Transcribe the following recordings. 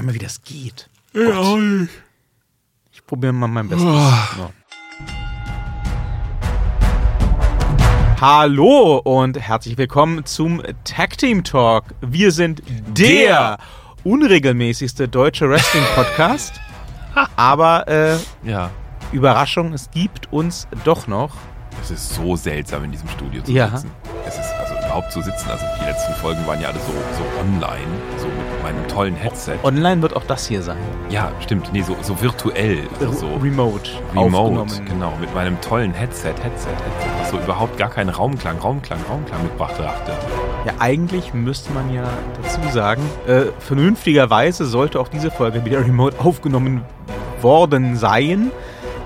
gar nicht mehr, wie das geht. Ja, ich probiere mal mein Bestes. So. Hallo und herzlich willkommen zum Tag Team Talk. Wir sind der, unregelmäßigste deutsche Wrestling Podcast. Aber äh, Ja, Überraschung, es gibt uns doch noch. es ist so seltsam in diesem Studio zu Ja. sitzen. Es ist überhaupt zu sitzen. Also die letzten Folgen waren ja alle so, so online, so mit meinem tollen Headset. Online wird auch das hier sein. ja, stimmt. Nee, so, so virtuell. Also so Remote. remote. Genau, mit meinem tollen Headset, Headset, Headset, was so überhaupt gar keinen Raumklang, Raumklang, Raumklang mitgebracht hatte. Ja, eigentlich müsste man ja dazu sagen, äh, vernünftigerweise sollte auch diese Folge wieder remote aufgenommen worden sein,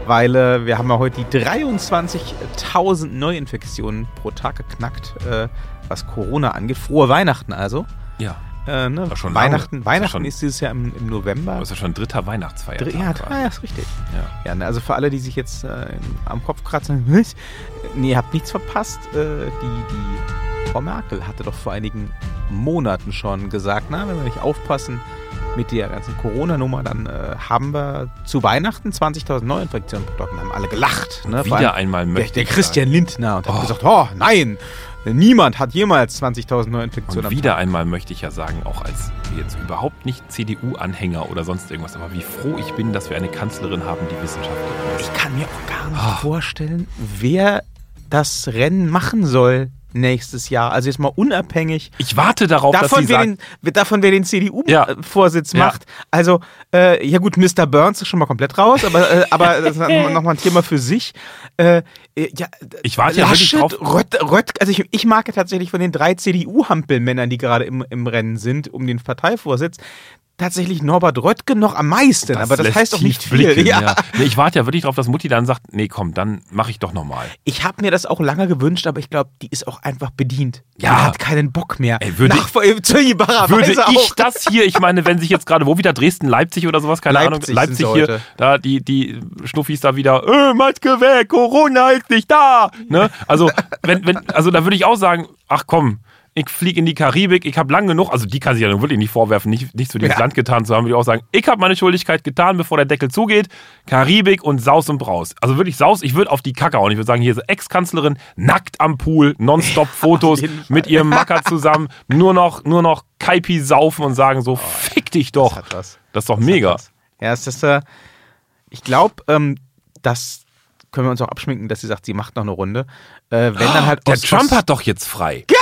weil äh, wir haben ja heute die 23.000 Neuinfektionen pro Tag geknackt, äh, was Corona angeht. Frohe Weihnachten also. Ja, Äh, ne? War schon lange. Weihnachten, Ist Weihnachten schon- ist dieses Jahr im, im November. das ist ja schon dritter Weihnachtsfeiertag. Dr- ja, quasi. ja, ist richtig. ja. Ja, ne, also für alle, die sich jetzt äh, am Kopf kratzen, was? nee, ihr habt nichts verpasst. Äh, die, die Frau Merkel hatte doch vor einigen Monaten schon gesagt, na, wenn wir nicht aufpassen mit der ganzen Corona-Nummer, dann äh, haben wir zu Weihnachten 20.000 Neuinfektionen pro Tag und haben alle gelacht. Ne? Wieder allem einmal der, möchte der ich Christian Lindner und hat Oh. gesagt, oh nein, niemand hat jemals 20.000 Neuinfektionen Und wieder einmal möchte ich ja sagen, auch als jetzt überhaupt nicht CDU-Anhänger oder sonst irgendwas, aber wie froh ich bin, dass wir eine Kanzlerin haben, die Wissenschaftlerin ist. Ich kann mir auch gar nicht Ah. vorstellen, wer das Rennen machen soll nächstes Jahr. Also jetzt mal unabhängig Ich warte darauf, dass davon, sie wer sagt, den, davon, wer den. CDU-Vorsitz Ja. macht. Also, äh, ja gut, Mr. Burns ist schon mal komplett raus, aber, äh, aber das ist nochmal ein Thema für sich. Äh, äh, ja, Ich warte ja wirklich Laschet, drauf- Rött, Rött, also ich, ich mag ja tatsächlich von den drei CDU-Hampelmännern, die gerade im, im Rennen sind, um den Parteivorsitz, tatsächlich Norbert Röttgen noch am meisten. aber das heißt doch nicht viel. blicken, ja. ja. Nee, ich warte ja wirklich darauf, dass Mutti dann sagt, nee, komm, dann mache ich doch nochmal. Ich habe mir das auch lange gewünscht, aber ich glaube, die ist auch einfach bedient. Ja. Die hat keinen Bock mehr. Ey, würde Nach, zugegebenerweise Würde ich auch. das hier, ich meine, wenn sich jetzt gerade, wo wieder Dresden, Leipzig oder sowas, keine Leipzig Ahnung, Leipzig hier, heute. da die, die Schnuffis da wieder, äh, Maske weg, Corona ist nicht da. Ne? Also, wenn, wenn, also da würde ich auch sagen, ach komm, ich fliege in die Karibik, ich habe lang genug, also die kann sich ja nun wirklich nicht vorwerfen, nicht, nichts für dieses Ja. Land getan zu haben, würde ich auch sagen, ich habe meine Schuldigkeit getan, bevor der Deckel zugeht, Karibik und Saus und Braus. Also wirklich Saus, ich würde auf die Kacke hauen. Ich würde sagen, hier ist Ex-Kanzlerin, nackt am Pool, nonstop Fotos Fall. mit ihrem Macker zusammen, nur noch, nur noch Kaipi saufen und sagen so, fick dich doch. Das. Das ist doch mega. Ja, es ist, äh, ich glaube, ähm, das können wir uns auch abschminken, dass sie sagt, sie macht noch eine Runde. Äh, wenn dann halt Der Trump hat doch jetzt frei. ja,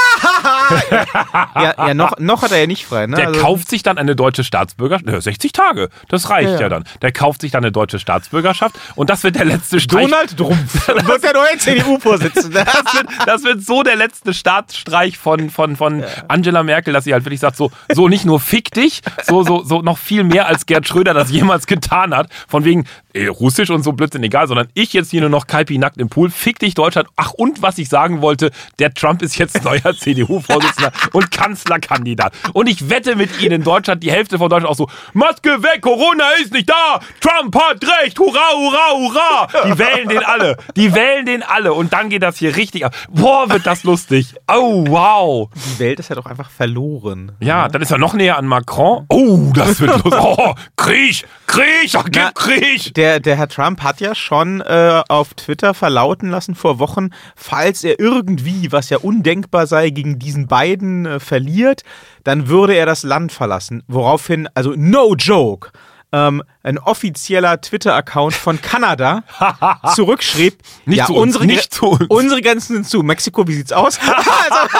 ja noch, noch hat er ja nicht frei. Ne? Der Also- kauft sich dann eine deutsche Staatsbürgerschaft. Nö, 60 Tage. Das reicht Ja, ja, ja. dann. Der kauft sich dann eine deutsche Staatsbürgerschaft und das wird der letzte Streich. Donald Trumpf wird der neue CDU-Vorsitzende. Das wird, das wird so der letzte Staatsstreich von, von, von Angela Merkel, dass sie halt wirklich sagt, so, so nicht nur fick dich, so, so, so noch viel mehr als Gerd Schröder das jemals getan hat. Von wegen, äh, russisch und so Blödsinn egal, sondern ich jetzt hier nur noch Kaipi nackt im Pool, fick dich Deutschland. Ach, und was ich sagen wollte, der Trump ist jetzt neuer CDU-Vorsitzender und Kanzlerkandidat. Und ich wette mit Ihnen in Deutschland, die Hälfte von Deutschland auch so, Maske weg, Corona ist nicht da, Trump hat recht, hurra, hurra, hurra. Die wählen den alle, die wählen den alle und dann geht das hier richtig ab. Boah, wird das lustig. Oh, wow. Die Welt ist ja doch einfach verloren. Ja, dann ist er noch näher an Macron. Oh, das wird lustig. Oh, Krieg, Krieg, ach, Na, gib Krieg. Der, der Herr Trump hat ja schon äh, auf Twitter verlauten lassen vor Wochen, falls er irgendwie, was ja undenkbar sei, gegen diesen beiden äh, verliert, dann würde er das Land verlassen. Woraufhin, also no joke, ähm, ein offizieller Twitter-Account von Kanada zurückschrieb, Nicht ja, zu uns, unsere, nicht zu uns. unsere Grenzen sind zu. Mexiko, wie sieht's aus? also,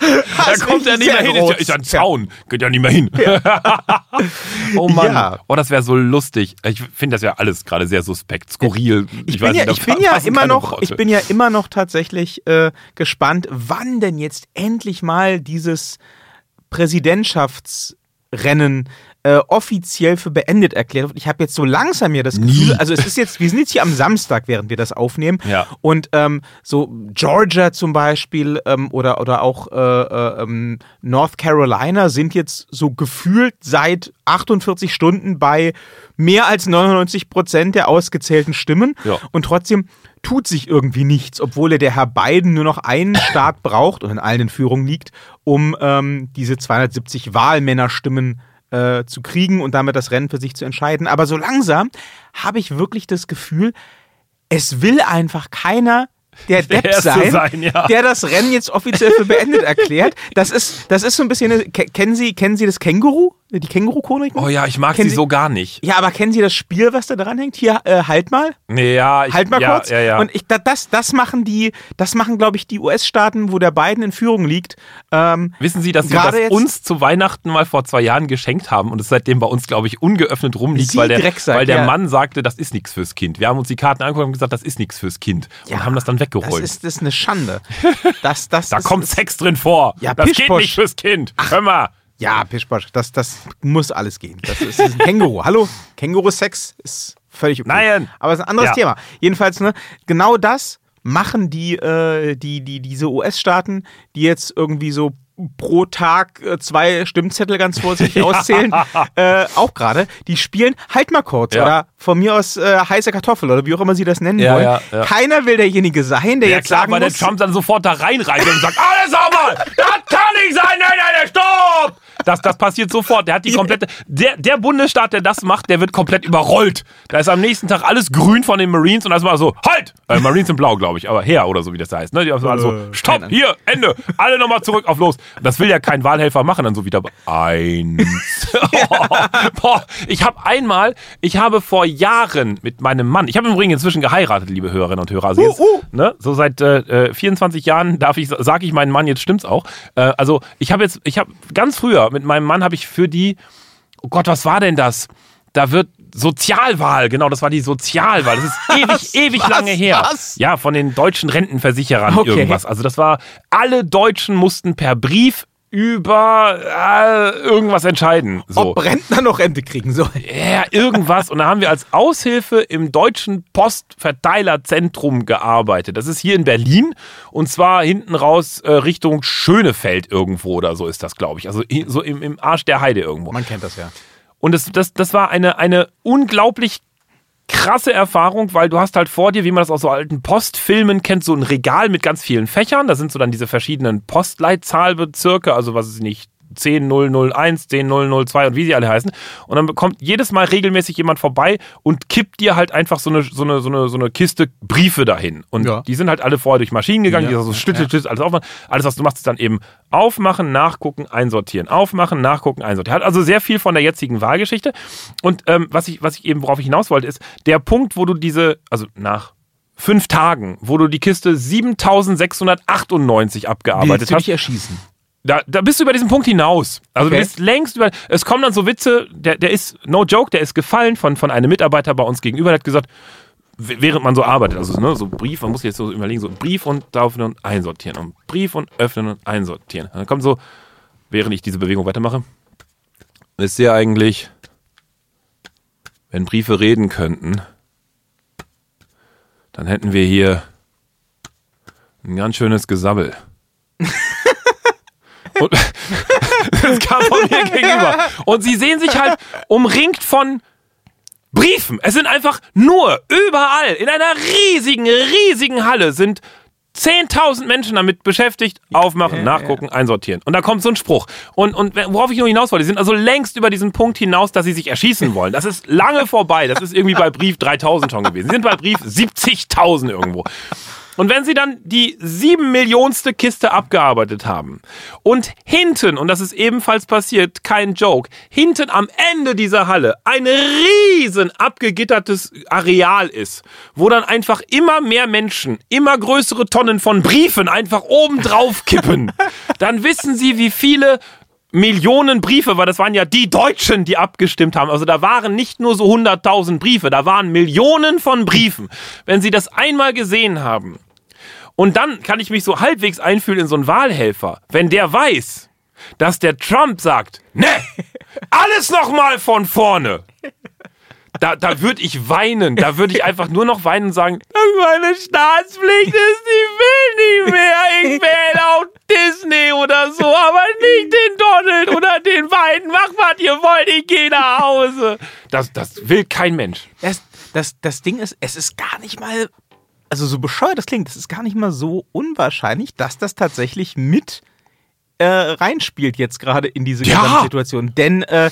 Da kommt er nicht mehr hin. Ist ja, ist ja ein Zaun. Geht ja nicht mehr hin. oh Mann. Ja. Oh, das wäre so lustig. Ich finde das ja alles gerade sehr suspekt, skurril. Ich, bin ja, nicht, ich bin ja immer noch, Worte. ich bin ja immer noch tatsächlich äh, gespannt, wann denn jetzt endlich mal dieses Präsidentschaftsrennen äh, offiziell für beendet erklärt wird. Ich habe jetzt so langsam mir das Gefühl, also es ist jetzt, wir sind jetzt hier am Samstag, während wir das aufnehmen. Ja. Und ähm, so Georgia zum Beispiel ähm, oder, oder auch äh, äh, ähm, North Carolina sind jetzt so gefühlt seit 48 Stunden bei mehr als 99 Prozent der ausgezählten Stimmen. Ja. Und trotzdem tut sich irgendwie nichts, obwohl er der Herr Biden nur noch einen Staat braucht und in allen in Führung liegt, um ähm, diese 270 Wahlmännerstimmen äh, zu kriegen und damit das Rennen für sich zu entscheiden. Aber so langsam habe ich wirklich das Gefühl, es will einfach keiner der Depp sein, sein, ja. der das Rennen jetzt offiziell für beendet erklärt. Das ist, das ist so ein bisschen, kennen Sie, kennen Sie das Känguru? Die Känguru-Chronik? Oh ja, ich mag Kennen sie so gar nicht. Ja, aber kennen Sie das Spiel, was da dran hängt? Hier, äh, halt mal. Nee, ja, ich, Halt mal ja, kurz. Ja, ja. Und ich, da- das, das machen die, das machen, glaube ich, die US-Staaten, wo der Biden in Führung liegt. Ähm, Wissen Sie, dass Sie das uns zu Weihnachten mal vor zwei Jahren geschenkt haben und es seitdem bei uns, glaube ich, ungeöffnet rumliegt, Sie weil der, weil der ja. Mann sagte, das ist nichts fürs Kind. Wir haben uns die Karten angeguckt und gesagt, das ist nichts fürs Kind und haben das dann das weggerollt. ist, das ist eine Schande. Das, das da ist, kommt Sex drin vor. Ja, das geht nicht fürs Kind. Hör mal. Ja, Pischbosch, das, das muss alles gehen. Das ist, das ist ein Känguru. Hallo? Känguru-Sex ist völlig okay. Nein. Aber es ist ein anderes Ja. Thema. Jedenfalls, ne, genau das machen die, äh, die, die, diese US-Staaten, die jetzt irgendwie so pro Tag äh, zwei Stimmzettel ganz vorsichtig auszählen, äh, auch gerade. Die spielen halt mal kurz Ja. oder von mir aus äh, heiße Kartoffel oder wie auch immer sie das nennen Ja, wollen. ja. Keiner will derjenige sein, der jetzt klar, sagen weil der muss, Trump dann sofort da reinreitet und sagt, alles sauber, das kann nicht sein, nein, nein, nein, stopp! Das, das passiert sofort. Der hat die komplette, der, der Bundesstaat, der das macht, der wird komplett überrollt. Da ist am nächsten Tag alles grün von den Marines und erstmal so, halt! Äh, Marines sind blau, glaube ich, aber her oder so, wie das heißt. Ne? Die haben so, Äh, stopp, hier, Ende, alle nochmal zurück auf los. Das will ja kein Wahlhelfer machen, dann so wieder eins. Boah, ich habe einmal, ich habe vor Jahren mit meinem Mann, ich habe im Übrigen inzwischen geheiratet, liebe Hörerinnen und Hörer. Also jetzt, Uh, uh. Ne? So seit äh, 24 Jahren darf ich, sage ich meinen Mann, jetzt stimmt's auch. Äh, also ich habe jetzt, ich habe ganz früher mit meinem Mann habe ich für die, oh Gott, was war denn das? Da wird Sozialwahl, genau, das war die Sozialwahl. Das ist ewig, ewig Was? lange her. Was? Ja, von den deutschen Rentenversicherern Okay. irgendwas. Also das war, alle Deutschen mussten per Brief über äh, irgendwas entscheiden. So. ob Rentner noch Rente kriegen sollen. Ja, irgendwas. Und da haben wir als Aushilfe im Deutschen Postverteilerzentrum gearbeitet. Das ist hier in Berlin und zwar hinten raus äh, Richtung Schönefeld irgendwo oder so ist das, glaube ich. Also so im, im Arsch der Heide irgendwo. Man kennt das ja. Und das, das, das war eine, eine unglaublich krasse Erfahrung, weil du hast halt vor dir, wie man das aus so alten Postfilmen kennt, so ein Regal mit ganz vielen Fächern. Da sind so dann diese verschiedenen Postleitzahlbezirke, also was ist nicht 10001, 10002 und wie sie alle heißen. Und dann kommt jedes Mal regelmäßig jemand vorbei und kippt dir halt einfach so eine, so eine, so eine, so eine Kiste Briefe dahin. Und Ja. die sind halt alle vorher durch Maschinen gegangen, Ja. die so Schnitt, Schnitt, alles aufmachen. Alles, was du machst, ist dann eben aufmachen, nachgucken, einsortieren. Aufmachen, nachgucken, einsortieren. Hat also sehr viel von der jetzigen Wahlgeschichte. Und ähm, was, ich, was ich eben, worauf ich hinaus wollte, ist der Punkt, wo du diese, also nach fünf Tagen, wo du die Kiste 7698 abgearbeitet Willst du hast, dich erschießen? Da, da bist du über diesen Punkt hinaus. Also Okay. du bist längst über. Es kommen dann so Witze, der, der ist, no joke, der ist gefallen von, von einem Mitarbeiter bei uns gegenüber, der hat gesagt, während man so arbeitet, also ne, so Brief, man muss jetzt so überlegen, so Brief und öffnen und einsortieren und Brief und öffnen und einsortieren. Und dann kommt so, während ich diese Bewegung weitermache, wisst ihr eigentlich, wenn Briefe reden könnten, dann hätten wir hier ein ganz schönes Gesabbel. Und das kam von mir gegenüber. Und sie sehen sich halt umringt von Briefen. Es sind einfach nur überall in einer riesigen, riesigen Halle sind 10.000 Menschen damit beschäftigt, aufmachen, nachgucken, einsortieren. Und da kommt so ein Spruch. Und, und worauf ich nur hinaus wollte, die sind also längst über diesen Punkt hinaus, dass sie sich erschießen wollen. Das ist lange vorbei. Das ist irgendwie bei Brief 3.000 schon gewesen. Sie sind bei Brief 70.000 irgendwo. Und wenn sie dann die sieben Millionste Kiste abgearbeitet haben und hinten, und das ist ebenfalls passiert, kein Joke, hinten am Ende dieser Halle ein riesen abgegittertes Areal ist, wo dann einfach immer mehr Menschen, immer größere Tonnen von Briefen einfach oben drauf kippen, dann wissen sie, wie viele Millionen Briefe, weil das waren ja die Deutschen, die abgestimmt haben. Also da waren nicht nur so 100.000 Briefe, da waren Millionen von Briefen. Wenn Sie das einmal gesehen haben, und dann kann ich mich so halbwegs einfühlen in so einen Wahlhelfer, wenn der weiß, dass der Trump sagt, ne, alles nochmal von vorne. Da, da würde ich weinen. Da würde ich einfach nur noch weinen und sagen, meine Staatspflicht ist, ich will nicht mehr. Ich wähle auch Disney oder so, aber nicht den Donald oder den beiden. Macht, was ihr wollt, ich gehe nach Hause. Das, das will kein Mensch. Das, das, das Ding ist, es ist gar nicht mal, also so bescheuert das klingt, es ist gar nicht mal so unwahrscheinlich, dass das tatsächlich mit äh, reinspielt jetzt gerade in diese Ja. gesamte Situation. Denn äh,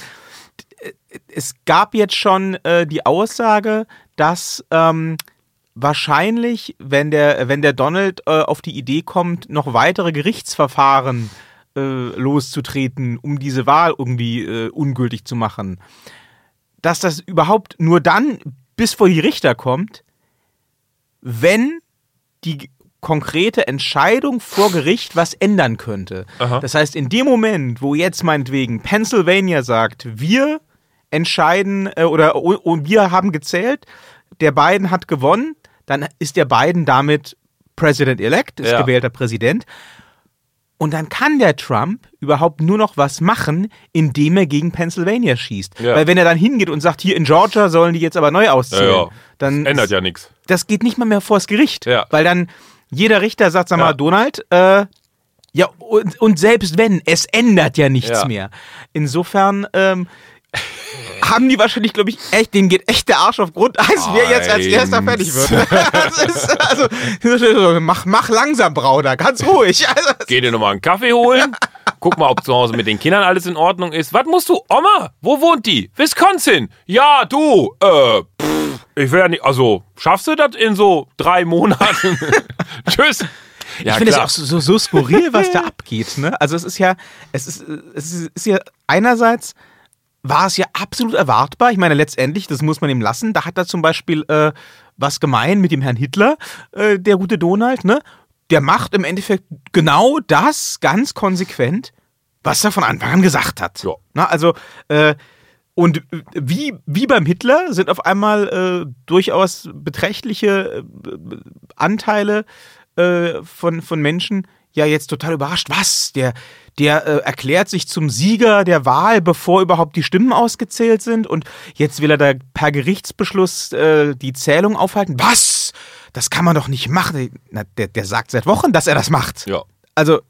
es gab jetzt schon äh, die Aussage, dass ähm, wahrscheinlich, wenn der, wenn der Donald äh, auf die Idee kommt, noch weitere Gerichtsverfahren äh, loszutreten, um diese Wahl irgendwie äh, ungültig zu machen, dass das überhaupt nur dann bis vor die Richter kommt, wenn die konkrete Entscheidung vor Gericht was ändern könnte. Aha. Das heißt, in dem Moment, wo jetzt meinetwegen Pennsylvania sagt, wir entscheiden äh, oder und wir haben gezählt, der Biden hat gewonnen, dann ist der Biden damit President-elect, ist Ja. gewählter Präsident. Und dann kann der Trump überhaupt nur noch was machen, indem er gegen Pennsylvania schießt. Ja. Weil wenn er dann hingeht und sagt, hier in Georgia sollen die jetzt aber neu auszählen, Ja, ja. dann Ändert ja nichts. das geht nicht mal mehr vors Gericht. Ja. Weil dann jeder Richter sagt, sag mal, Ja. Donald, äh, ja, und, und selbst wenn, es ändert ja nichts mehr. Insofern ähm, haben die wahrscheinlich, glaube ich, echt, denen geht echt der Arsch auf Grundeis, wer jetzt als erster fertig wird. Das ist, also, mach, mach langsam, Brauder, ganz ruhig. Also, Geh dir nochmal einen Kaffee holen. Guck mal, ob zu Hause mit den Kindern alles in Ordnung ist. Was musst du? Oma, wo wohnt die? Wisconsin. Ja, du. Äh, pff, ich will ja nicht. Also, schaffst du das in so drei Monaten? Tschüss. Ja, ich finde es auch so, so, so skurril, was da abgeht. Ne? Also es ist ja, es ist, es ist ja einerseits war es ja absolut erwartbar. Ich meine, letztendlich, das muss man ihm lassen. Da hat er zum Beispiel äh, was gemein mit dem Herrn Hitler, äh, der gute Donald, ne? Der macht im Endeffekt genau das ganz konsequent, was er von Anfang an gesagt hat. Ja. Na, also, äh, und wie, wie beim Hitler sind auf einmal äh, durchaus beträchtliche äh, Anteile äh, von, von Menschen ja jetzt total überrascht. Was? Der, der äh, erklärt sich zum Sieger der Wahl, bevor überhaupt die Stimmen ausgezählt sind und jetzt will er da per Gerichtsbeschluss äh, die Zählung aufhalten. Was? Das kann man doch nicht machen. Na, der, der sagt seit Wochen, dass er das macht. Ja. Also,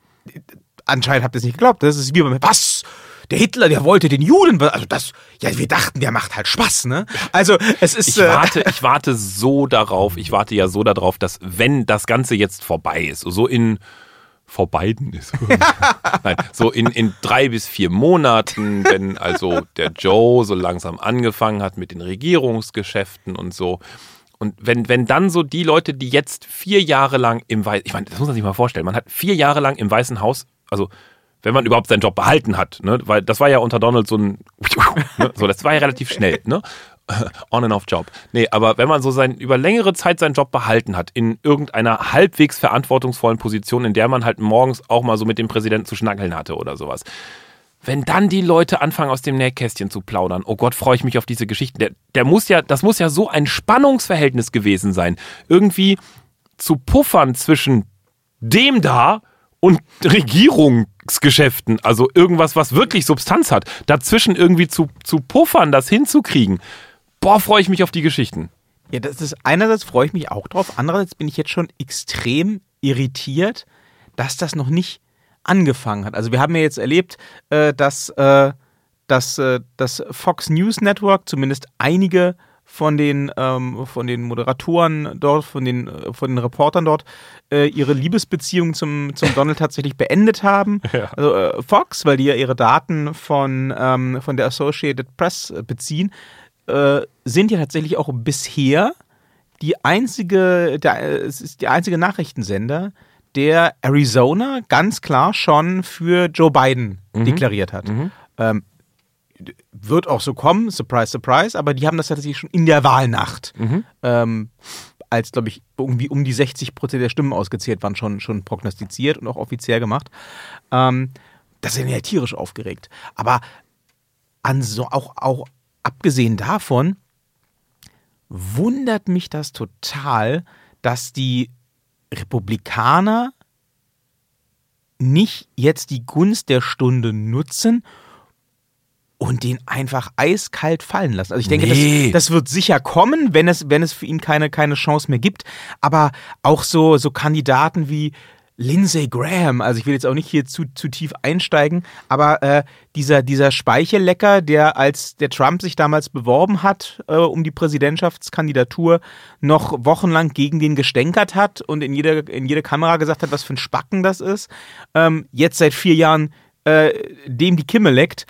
anscheinend habt ihr es nicht geglaubt. Das ist wie beim Was? Der Hitler, der wollte den Juden. Also das, ja, wir dachten, der macht halt Spaß, ne? Also es ist. Ich äh, warte, ich warte so darauf, ich warte ja so darauf, dass wenn das Ganze jetzt vorbei ist, so in vor beiden ist. Nein, so in, in drei bis vier Monaten, wenn also der Joe so langsam angefangen hat mit den Regierungsgeschäften und so. Und wenn, wenn dann so die Leute, die jetzt vier Jahre lang im Weißen, ich meine, das muss man sich mal vorstellen, man hat vier Jahre lang im Weißen Haus, also wenn man überhaupt seinen Job behalten hat, ne? weil das war ja unter Donald so ein, ne? so das war ja relativ schnell, ne? On and off Job. Nee, aber wenn man so sein, über längere Zeit seinen Job behalten hat, in irgendeiner halbwegs verantwortungsvollen Position, in der man halt morgens auch mal so mit dem Präsidenten zu schnackeln hatte oder sowas. Wenn dann die Leute anfangen, aus dem Nähkästchen zu plaudern, oh Gott, freue ich mich auf diese Geschichten. Der, der muss ja, das muss ja so ein Spannungsverhältnis gewesen sein. Irgendwie zu puffern zwischen dem da und Regierungsgeschäften, also irgendwas, was wirklich Substanz hat, dazwischen irgendwie zu, zu puffern, das hinzukriegen. Boah, freue ich mich auf die Geschichten. Ja, das ist einerseits freue ich mich auch drauf, andererseits bin ich jetzt schon extrem irritiert, dass das noch nicht angefangen hat. Also wir haben ja jetzt erlebt, äh, dass, äh, dass äh, das Fox News Network zumindest einige von den, ähm, von den Moderatoren dort, von den, äh, von den Reportern dort äh, ihre Liebesbeziehung zum, zum Donald tatsächlich beendet haben. Also äh, Fox, weil die ja ihre Daten von, ähm, von der Associated Press äh, beziehen, äh, sind ja tatsächlich auch bisher die einzige, der, es ist der einzige Nachrichtensender, der Arizona ganz klar schon für Joe Biden deklariert hat. Ähm, wird auch so kommen, surprise, surprise, aber die haben das tatsächlich schon in der Wahlnacht, ähm, als, glaube ich, irgendwie um die 60 Prozent der Stimmen ausgezählt waren, schon, schon prognostiziert und auch offiziell gemacht. Ähm, das sind ja tierisch aufgeregt. Aber an so, auch, auch abgesehen davon, wundert mich das total, dass die Republikaner nicht jetzt die Gunst der Stunde nutzen und den einfach eiskalt fallen lassen. Also ich denke, Nee. das, das wird sicher kommen, wenn es, wenn es für ihn keine, keine Chance mehr gibt. Aber auch so, so Kandidaten wie Lindsey Graham, also ich will jetzt auch nicht hier zu, zu tief einsteigen, aber äh, dieser, dieser Speichellecker, der als der Trump sich damals beworben hat äh, um die Präsidentschaftskandidatur, noch wochenlang gegen den gestänkert hat und in jeder, in jeder Kamera gesagt hat, was für ein Spacken das ist, ähm, jetzt seit vier Jahren äh, dem die Kimme leckt,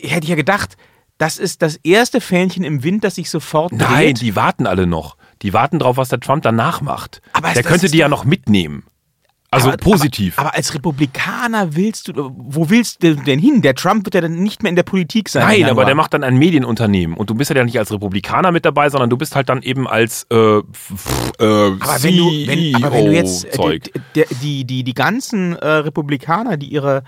hätte ich ja gedacht, das ist das erste Fähnchen im Wind, das sich sofort dreht. Nein, die warten alle noch. Die warten drauf, was der Trump danach macht. Aber der könnte die ja noch mitnehmen. Also Aber- positiv. Aber, aber als Republikaner willst du, wo willst du denn hin? Der Trump wird ja dann nicht mehr in der Politik sein. Nein, aber der macht dann ein Medienunternehmen und du bist ja dann nicht als Republikaner mit dabei, sondern du bist halt dann eben als äh, äh, Aber wenn du, wenn, aber wenn du jetzt äh, die, die, die, die ganzen äh, Republikaner, die ihre,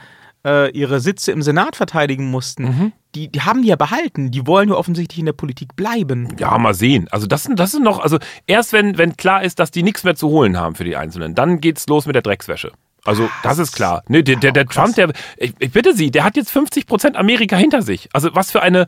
äh, ihre Sitze im Senat verteidigen mussten, Mhm. Die, die haben die ja behalten. Die wollen nur offensichtlich in der Politik bleiben. Ja, mal sehen. Also das sind, das sind noch, also erst wenn, wenn klar ist, dass die nichts mehr zu holen haben für die Einzelnen, dann geht's los mit der Dreckswäsche. Also das ist klar. Ne, der der, der Trump, der, ich, ich bitte Sie, der hat jetzt 50 Prozent Amerika hinter sich. Also was für eine,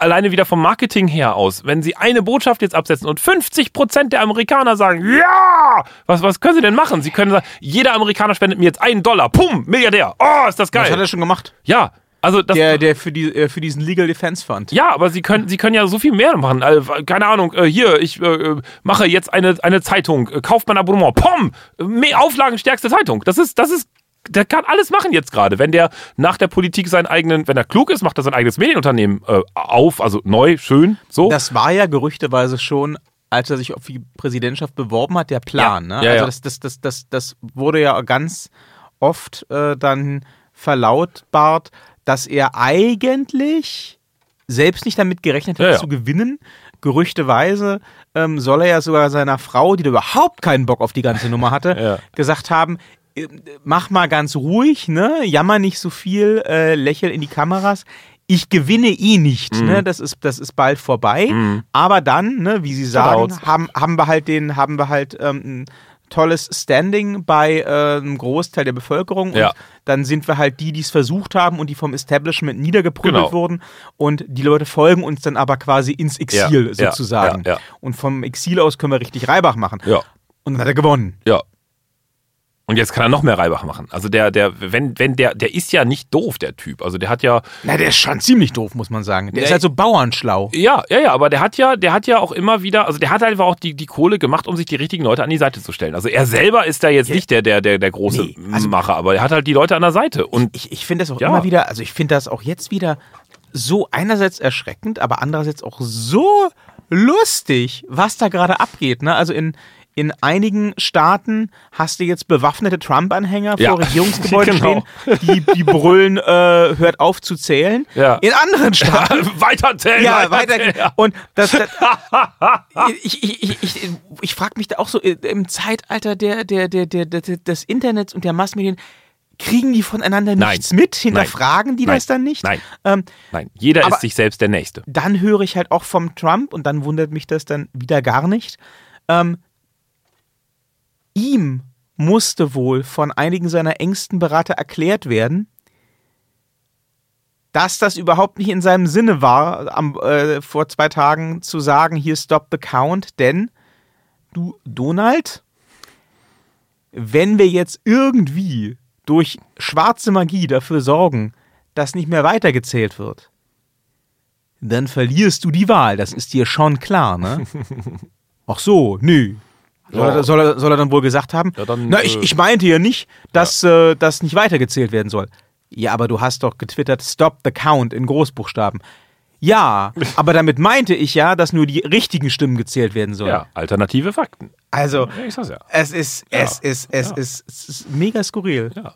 alleine wieder vom Marketing her aus, wenn Sie eine Botschaft jetzt absetzen und 50 Prozent der Amerikaner sagen, ja, was, was können Sie denn machen? Sie können sagen, jeder Amerikaner spendet mir jetzt einen Dollar, pum, Milliardär. Oh, ist das Das hat geil. er schon gemacht. Ja, also das, Der, der für, die, äh, für diesen Legal Defense Fund. ja, aber sie können, sie können ja so viel mehr machen. Also, keine Ahnung, äh, hier, ich äh, mache jetzt eine, eine Zeitung, kauft mein Abonnement, pom, mehr Auflagenstärkste Zeitung. Das ist, das ist, der kann alles machen jetzt gerade. Wenn der nach der Politik seinen eigenen, wenn er klug ist, macht er sein eigenes Medienunternehmen äh, auf, also neu, schön, so. Das war ja gerüchteweise schon, als er sich auf die Präsidentschaft beworben hat, der Plan. Ja. Ne? Ja, also ja. Das, das, das, das, das wurde ja ganz oft äh, dann verlautbart, dass er eigentlich selbst nicht damit gerechnet hat, Ja, ja. zu gewinnen. Gerüchteweise ähm, soll er ja sogar seiner Frau, die da überhaupt keinen Bock auf die ganze Nummer hatte, Ja. gesagt haben, äh, mach mal ganz ruhig, ne? Jammer nicht so viel, äh, lächel in die Kameras. Ich gewinne eh nicht, Mhm. ne? Das ist, das ist bald vorbei. Aber dann, ne, wie Sie sagen, haben, haben wir halt den, haben wir halt ähm, tolles Standing bei äh, einem Großteil der Bevölkerung. Ja. Und dann sind wir halt die, die es versucht haben und die vom Establishment niedergeprügelt Genau. wurden. Und die Leute folgen uns dann aber quasi ins Exil Ja, ja, sozusagen. ja, ja. Und vom Exil aus können wir richtig Reibach machen. ja, Und dann hat er gewonnen. ja. Und jetzt kann er noch mehr Reibach machen. Also der, der, wenn, wenn der, der ist ja nicht doof, der Typ. Also der hat ja, Na, der ist schon ziemlich doof, muss man sagen. Der Nee. ist halt so bauernschlau. Ja, ja, ja, aber der hat ja, der hat ja auch immer wieder, also der hat einfach auch die, die Kohle gemacht, um sich die richtigen Leute an die Seite zu stellen. Also er selber ist da jetzt nicht der, der, der, der große Nee, also- Macher, aber er hat halt die Leute an der Seite. Und Ich, ich finde das auch Ja. immer wieder, also ich finde das auch jetzt wieder so einerseits erschreckend, aber andererseits auch so lustig, was da gerade abgeht. Ne? Also in, in einigen Staaten hast du jetzt bewaffnete Trump-Anhänger Ja. vor Regierungsgebäuden Genau. stehen, die, die brüllen, äh, hört auf zu zählen. Ja. In anderen Staaten weiter zählen, ja, weiter, zählen. Und das, das ich, ich, ich, ich, frage mich da auch so äh, im Zeitalter der, der, der, der, des Internets und der Massmedien, kriegen die voneinander Nein. nichts mit? Hinterfragen die Nein. das dann nicht? Nein. Ähm, Nein, jeder ist sich selbst der Nächste. dann höre ich halt auch vom Trump und dann wundert mich das dann wieder gar nicht. Ähm, ihm musste wohl von einigen seiner engsten Berater erklärt werden, dass das überhaupt nicht in seinem Sinne war, am, äh, vor zwei Tagen zu sagen, hier stop the count, denn du, Donald, wenn wir jetzt irgendwie durch schwarze Magie dafür sorgen, dass nicht mehr weitergezählt wird, dann verlierst du die Wahl. Das ist dir schon klar, ne? Ach so, nö. Soll, Ja. er, soll, er, soll er dann wohl gesagt haben? Ja, dann, Na, ich, äh, ich meinte ja nicht, dass äh, das nicht weitergezählt werden soll. Ja, aber du hast doch getwittert, stop the count in Großbuchstaben. Ja, aber damit meinte ich ja, dass nur die richtigen Stimmen gezählt werden sollen. Ja, alternative Fakten. Also, Ja, sag's ja. es ist, es Ja. ist, es Ja. ist, es ist mega skurril. Ja.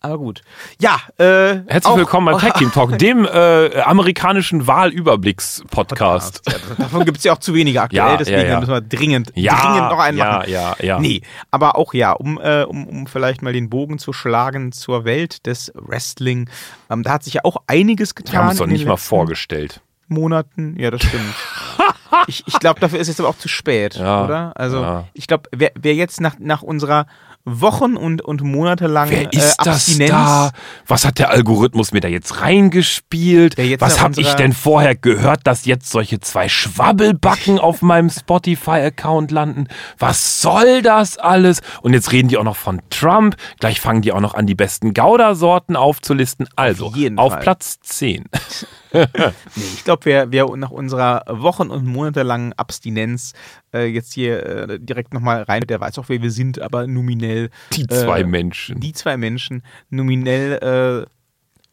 Aber gut. Ja, äh, Herzlich willkommen beim Tag Team Talk, dem äh, amerikanischen Wahlüberblicks-Podcast. Ja, davon gibt es ja auch zu wenige aktuell, Ja, deswegen ja, ja. müssen wir dringend, Ja, dringend noch einen ja, machen. ja, ja. Nee, aber auch ja, um, äh, um, um vielleicht mal den Bogen zu schlagen zur Welt des Wrestling. Ähm, da hat sich ja auch einiges getan. Wir haben uns doch nicht mal vorgestellt. Monaten. Ja, das stimmt. ich ich glaube, dafür ist es aber auch zu spät, Ja, oder? Also, ja. ich glaube, wer, wer jetzt nach, nach unserer Wochen- und, und monatelangen Wer ist äh, das Abstinenz da? Was hat der Algorithmus mir da jetzt reingespielt? Jetzt Was habe ich denn vorher gehört, dass jetzt solche zwei Schwabbelbacken auf meinem Spotify-Account landen? Was soll das alles? Und jetzt reden die auch noch von Trump. Gleich fangen die auch noch an, die besten Gouda-Sorten aufzulisten. Also, auf Fall. Platz 10. Nee, ich glaube, wer, wer nach unserer Wochen- und monatelangen Abstinenz äh, jetzt hier äh, direkt nochmal rein, der weiß auch, wer wir sind, aber nominell. Die zwei äh, Menschen. Die zwei Menschen nominell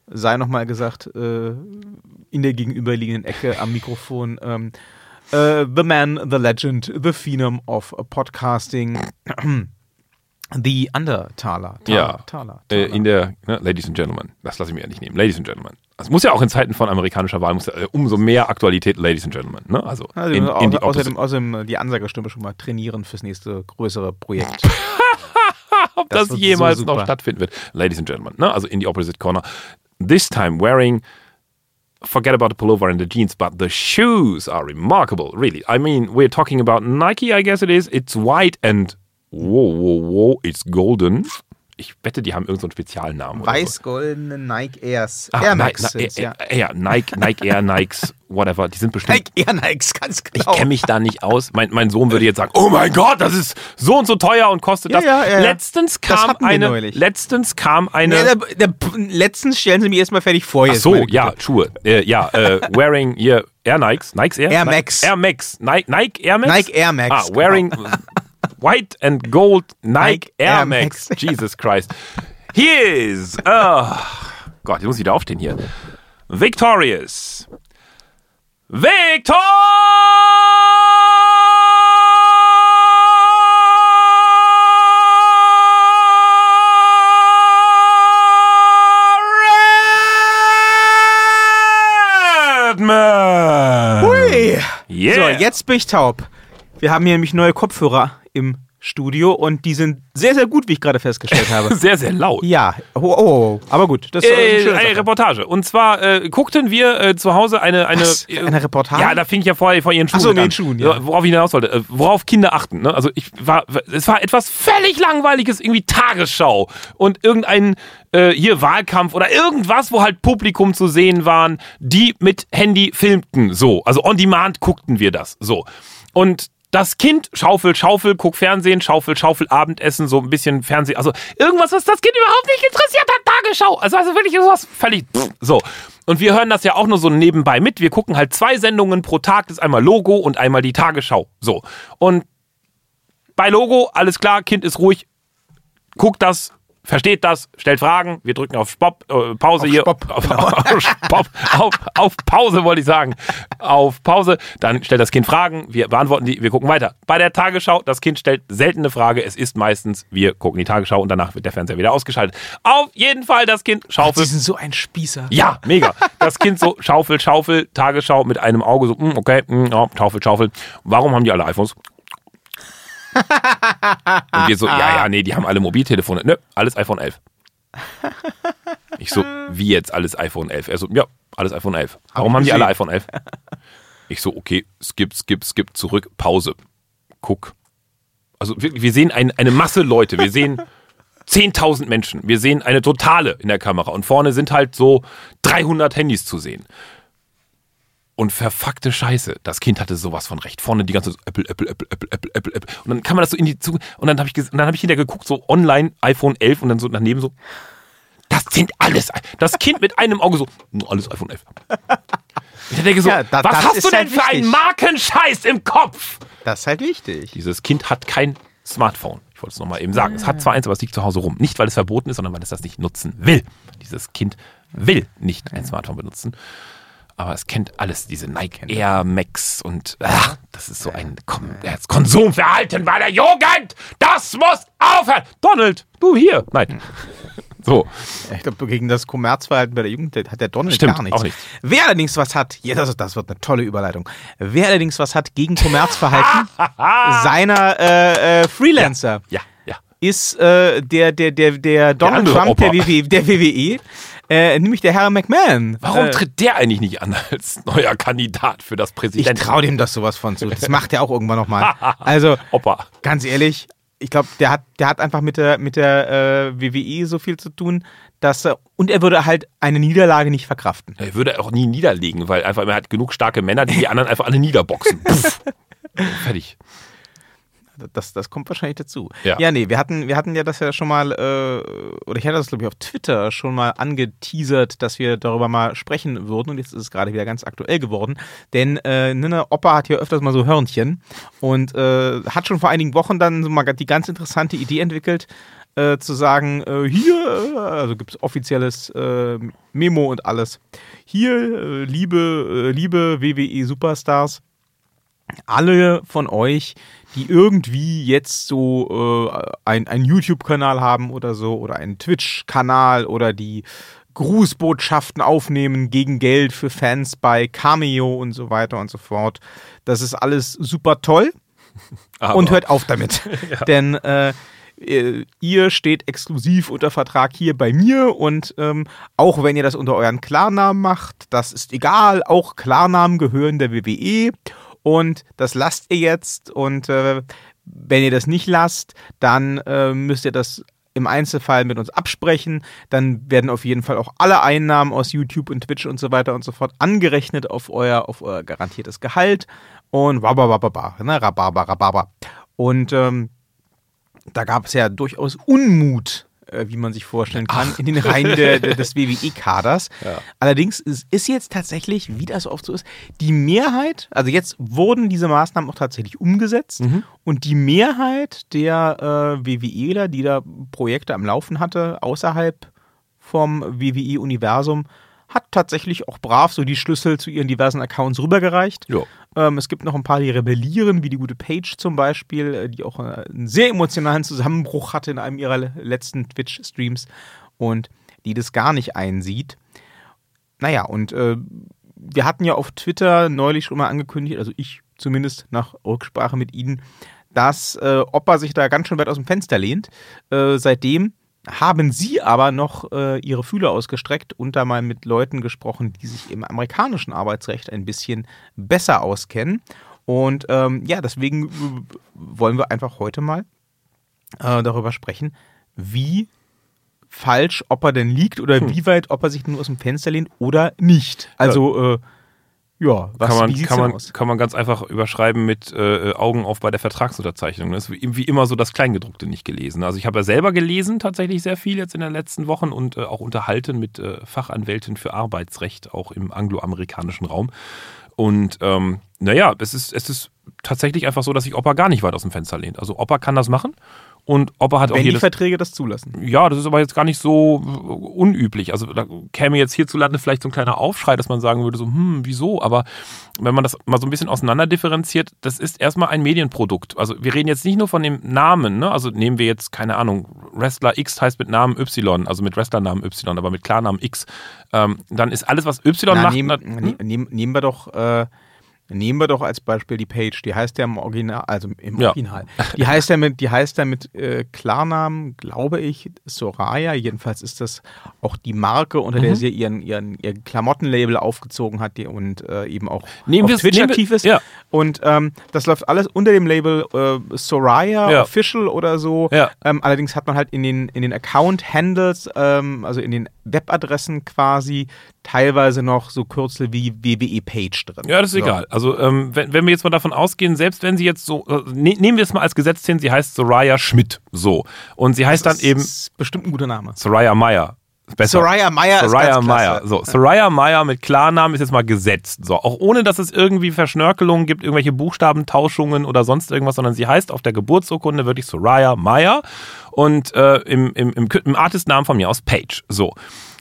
sei nochmal gesagt, äh, in der gegenüberliegenden Ecke am Mikrofon. Ähm, äh, the Man, the Legend, the Phenom of Podcasting. The Undertaler. Taler, Ja. Taler, Äh, Taler. in der, ne, Ladies and Gentlemen, das lasse ich mir ja nicht nehmen. Ladies and Gentlemen. Das muss ja auch in Zeiten von amerikanischer Wahl, muss ja, äh, umso mehr Aktualität, Ladies and Gentlemen. Ne? Also, Also, in, in die außerdem, außerdem die Ansagerstimme schon mal trainieren fürs nächste größere Projekt. Ob das das, jemals so noch stattfinden wird. Ladies and Gentlemen, ne? also in die Opposite Corner. This time wearing, forget about the pullover and the jeans, but the shoes are remarkable, really. I mean, we're talking about Nike, I guess it is. It's white and, whoa, whoa, whoa, it's golden. Ich wette, die haben irgendeinen so Spezialnamen. oder so. Weiß-goldene Nike Airs. Ah, Air Max sind's, äh, ja. ja, Nike, Nike Air, Nikes, whatever. Die sind bestimmt Nike Air Nikes, ganz Ich genau. kenne mich da nicht aus. Mein, mein Sohn würde jetzt sagen, oh mein Gott, das ist so und so teuer und kostet Ja, das. ja, ja. Letztens Das kam wir eine, neulich. letztens kam eine, Ja, der, der, letztens stellen Sie mir erstmal fertig vor. ach so, ja, Schuhe, äh, ja, äh, wearing hier Air Nikes, Nikes Air? Air Max. Air Max, Nike, Nike Air Max? Nike Air Max, Ah, genau. white and gold Nike, Nike Air, Max. Jesus Christ. He is, oh, Gott, jetzt muss ich wieder aufstehen hier. Victorious. Victor! Redman! Hui. Yeah. So, jetzt bin ich taub. Wir haben hier nämlich neue Kopfhörer im Studio und die sind sehr, sehr gut, wie ich gerade festgestellt habe. Sehr, sehr laut. ja, oh, oh, oh. aber gut. Das ist eine Äh, eine. Reportage. Und zwar äh, guckten wir äh, zu Hause eine eine, Was? äh, Eine Reportage? Ja, da fing ich ja vor, vor ihren Schuhen. Ach so, an. den Schuhen, ja. Worauf ich hinaus wollte. Äh, worauf Kinder achten. Ne? Also ich war, es war etwas völlig langweiliges, irgendwie Tagesschau und irgendein hier Wahlkampf oder irgendwas, wo halt Publikum zu sehen waren, die mit Handy filmten. So, also on demand guckten wir das. So und das Kind, Schaufel, Schaufel, guck Fernsehen, Schaufel, Schaufel, Abendessen, so ein bisschen Fernsehen. Also irgendwas, was das Kind überhaupt nicht interessiert hat, Tagesschau. Also, also wirklich sowas völlig so. Und wir hören das ja auch nur so nebenbei mit. Wir gucken halt zwei Sendungen pro Tag. Das ist einmal Logo und einmal die Tagesschau. So. Und bei Logo, alles klar, Kind ist ruhig, guckt das, versteht das, stellt Fragen, wir drücken auf Spop, äh, Pause Auf hier. Stopp, auf, genau. auf, Stopp, auf, auf Pause wollte ich sagen. Auf Pause, dann stellt das Kind Fragen, wir beantworten die, wir gucken weiter. Bei der Tagesschau, das Kind stellt selten eine Frage, es ist meistens, wir gucken die Tagesschau und danach wird der Fernseher wieder ausgeschaltet. Auf jeden Fall das Kind, Schaufel. Sie sind so ein Spießer. Ja, mega. Das Kind so, Schaufel, Schaufel, Tagesschau mit einem Auge so, mm, okay, mm, ja, Schaufel, Schaufel. Warum haben die alle iPhones? Und wir so, ja, ja, nee, die haben alle Mobiltelefone. Nö, alles iPhone 11. Ich so, wie jetzt alles iPhone 11? Er so, ja, alles iPhone 11. Warum haben die alle iPhone 11? Ich so, okay, skip, skip, skip, zurück, Pause. Guck. Also wirklich, wir sehen ein, eine Masse Leute, wir sehen 10.000 Menschen, wir sehen eine totale in der Kamera und vorne sind halt so 300 Handys zu sehen. Und verfuckte Scheiße, das Kind hatte sowas von recht. Vorne die ganze so Apple, Apple, Apple, Apple, Apple, Apple, Apple. Und dann kann man das so in die Zug und dann habe ich ges- und dann habe ich hinterher geguckt so online iPhone 11 und dann so daneben so das sind alles das Kind mit einem Auge so nur alles iPhone 11. Ich denke so, Ja, da- was hast du denn halt für einen wichtig. Markenscheiß im Kopf? Das ist halt wichtig. Dieses Kind hat kein Smartphone. Ich wollte es nochmal eben sagen. Es hat zwar eins, aber es liegt zu Hause rum. Nicht, weil es verboten ist, sondern weil es das nicht nutzen will. Dieses Kind will nicht ein Smartphone benutzen. Aber es kennt alles, diese Nike Air Max und ach, das ist so ein Kom das Konsumverhalten bei der Jugend. Das muss aufhören. Donald, du hier. Nein. So. Ich glaube, gegen das Kommerzverhalten bei der Jugend hat der Donald Stimmt, gar nichts. auch nichts. Wer allerdings was hat, ja, das, das wird eine tolle Überleitung. Wer allerdings was hat gegen Kommerzverhalten seiner äh, äh, Freelancer, Ja, ja. ist äh, der, der, der, der Donald andere Trump der. WWE, der WWE, äh, nämlich der Herr McMahon. Warum äh, tritt der eigentlich nicht an als neuer Kandidat für das ich Präsidenten? traue dem das sowas von zu. Das macht er auch irgendwann nochmal. Also, Opa. ganz ehrlich, ich glaube, der hat, der hat einfach mit der, mit der äh, WWE so viel zu tun, dass er, und er würde halt eine Niederlage nicht verkraften. Er würde auch nie niederlegen, weil einfach er hat genug starke Männer, die die anderen einfach alle niederboxen. Puff. Fertig. Das, das kommt wahrscheinlich dazu. Ja. ja, nee, wir hatten, wir hatten ja das ja schon mal, äh, oder ich hatte das, glaube ich, auf Twitter schon mal angeteasert, dass wir darüber mal sprechen würden. Und jetzt ist es gerade wieder ganz aktuell geworden. Denn äh, ne, Opa hat ja öfters mal so Hörnchen und äh, hat schon vor einigen Wochen dann so mal die ganz interessante Idee entwickelt, äh, zu sagen, äh, hier, äh, also gibt es offizielles äh, Memo und alles. Hier, äh, liebe, liebe WWE Superstars, alle von euch, die irgendwie jetzt so äh, einen YouTube-Kanal haben oder so oder einen Twitch-Kanal oder die Grußbotschaften aufnehmen gegen Geld für Fans bei Cameo und so weiter und so fort. Das ist alles super toll. Aber. Und hört auf damit. ja. Denn äh, ihr steht exklusiv unter Vertrag hier bei mir und ähm, auch wenn ihr das unter euren Klarnamen macht, das ist egal, auch Klarnamen gehören der WWE und das lasst ihr jetzt und äh, wenn ihr das nicht lasst, dann äh, müsst ihr das im Einzelfall mit uns absprechen. Dann werden auf jeden Fall auch alle Einnahmen aus YouTube und Twitch und so weiter und so fort angerechnet auf euer, auf euer garantiertes Gehalt. Und wababababa, ne, rababa, rababa. Und ähm, da gab es ja durchaus Unmut äh, wie man sich vorstellen kann, Ach. in den Reihen der, der, des WWE-Kaders. Ja. Allerdings ist, ist jetzt tatsächlich, wie das oft so ist, die Mehrheit, also jetzt wurden diese Maßnahmen auch tatsächlich umgesetzt mhm. und die Mehrheit der äh, WWEler, die da Projekte am Laufen hatte, außerhalb vom WWE-Universum, hat tatsächlich auch brav so die Schlüssel zu ihren diversen Accounts rübergereicht. Ähm, es gibt noch ein paar, die rebellieren, wie die gute Page zum Beispiel, äh, die auch äh, einen sehr emotionalen Zusammenbruch hatte in einem ihrer letzten Twitch-Streams und die das gar nicht einsieht. Naja, und äh, wir hatten ja auf Twitter neulich schon mal angekündigt, also ich zumindest nach Rücksprache mit Ihnen, dass äh, Opa sich da ganz schön weit aus dem Fenster lehnt. Äh, seitdem haben sie aber noch äh, ihre Fühler ausgestreckt und da mal mit Leuten gesprochen, die sich im amerikanischen Arbeitsrecht ein bisschen besser auskennen. Und ähm, ja, deswegen äh, wollen wir einfach heute mal äh, darüber sprechen, wie falsch ob er denn liegt oder hm. wie weit ob er sich nur aus dem Fenster lehnt oder nicht. Also äh, ja, was, kann man, wie kann, man, aus? kann man ganz einfach überschreiben mit äh, Augen auf bei der Vertragsunterzeichnung. Das ist wie, immer so das Kleingedruckte nicht gelesen. Also ich habe ja selber gelesen, tatsächlich sehr viel jetzt in den letzten Wochen und äh, auch unterhalten mit äh, Fachanwälten für Arbeitsrecht, auch im angloamerikanischen Raum. Und ähm, naja, es ist, es ist tatsächlich einfach so, dass sich Opa gar nicht weit aus dem Fenster lehnt. Also Opa kann das machen und Opa hat Wenn auch jedes, die Verträge das zulassen. Ja, das ist aber jetzt gar nicht so unüblich. Also da käme jetzt hierzulande vielleicht so ein kleiner Aufschrei, dass man sagen würde, so, hm, wieso? Aber wenn man das mal so ein bisschen auseinander differenziert, das ist erstmal ein Medienprodukt. Also wir reden jetzt nicht nur von dem Namen, ne? Also nehmen wir jetzt, keine Ahnung, Wrestler X heißt mit Namen Y, also mit Wrestlernamen Y, aber mit Klarnamen X. Ähm, dann ist alles, was Y Na, macht. Nehmen, hm? nehmen wir doch. Äh Nehmen wir doch als Beispiel die Page, die heißt ja im Original, also im ja. Original. Die heißt ja mit, die heißt ja mit äh, Klarnamen, glaube ich, Soraya. Jedenfalls ist das auch die Marke, unter mhm. der sie ihren, ihren, ihr Klamottenlabel aufgezogen hat die, und äh, eben auch nehmen auf Twitch aktiv ist. Ja. Und ähm, das läuft alles unter dem Label äh, Soraya ja. Official oder so. Ja. Ähm, allerdings hat man halt in den, in den Account-Handles, ähm, also in den Webadressen quasi, teilweise noch so Kürzel wie WWE Page drin. Ja, das ist so. egal. Also ähm, wenn, wenn wir jetzt mal davon ausgehen, selbst wenn sie jetzt so, äh, ne, nehmen wir es mal als Gesetz hin, sie heißt Soraya Schmidt, so. Und sie heißt das dann eben... Das ist bestimmt ein guter Name. Soraya Meyer. Besser. Soraya Meyer Soraya ist Meyer. So, Soraya Meyer mit Klarnamen ist jetzt mal gesetzt. So, auch ohne, dass es irgendwie Verschnörkelungen gibt, irgendwelche Buchstabentauschungen oder sonst irgendwas, sondern sie heißt auf der Geburtsurkunde wirklich Soraya Meyer und äh, im, im, im, im Artistnamen von mir aus Page. So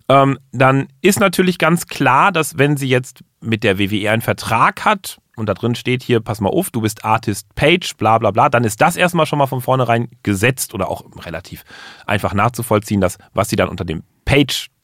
ähm, dann ist natürlich ganz klar, dass wenn sie jetzt mit der WWE einen Vertrag hat, und da drin steht hier, pass mal auf, du bist Artist Page, bla bla bla, dann ist das erstmal schon mal von vornherein gesetzt oder auch relativ einfach nachzuvollziehen, dass was sie dann unter dem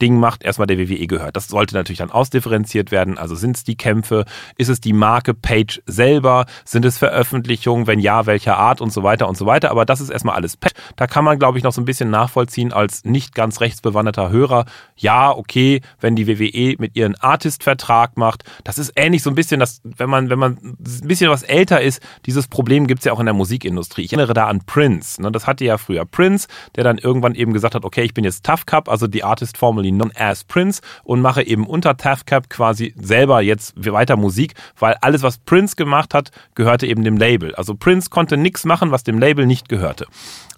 Page-Ding macht, erstmal der WWE gehört. Das sollte natürlich dann ausdifferenziert werden. Also sind es die Kämpfe? Ist es die Marke Page selber? Sind es Veröffentlichungen? Wenn ja, welcher Art und so weiter und so weiter. Aber das ist erstmal alles Page. Da kann man, glaube ich, noch so ein bisschen nachvollziehen als nicht ganz rechtsbewanderter Hörer. Ja, okay, wenn die WWE mit ihren Artist-Vertrag macht, das ist ähnlich so ein bisschen, dass, wenn man, wenn man ein bisschen was älter ist, dieses Problem gibt es ja auch in der Musikindustrie. Ich erinnere da an Prince. Ne? Das hatte ja früher Prince, der dann irgendwann eben gesagt hat, okay, ich bin jetzt Tough Cup, also die Artist known as Prince und mache eben unter TAFCAP quasi selber jetzt weiter Musik, weil alles, was Prince gemacht hat, gehörte eben dem Label. Also Prince konnte nichts machen, was dem Label nicht gehörte.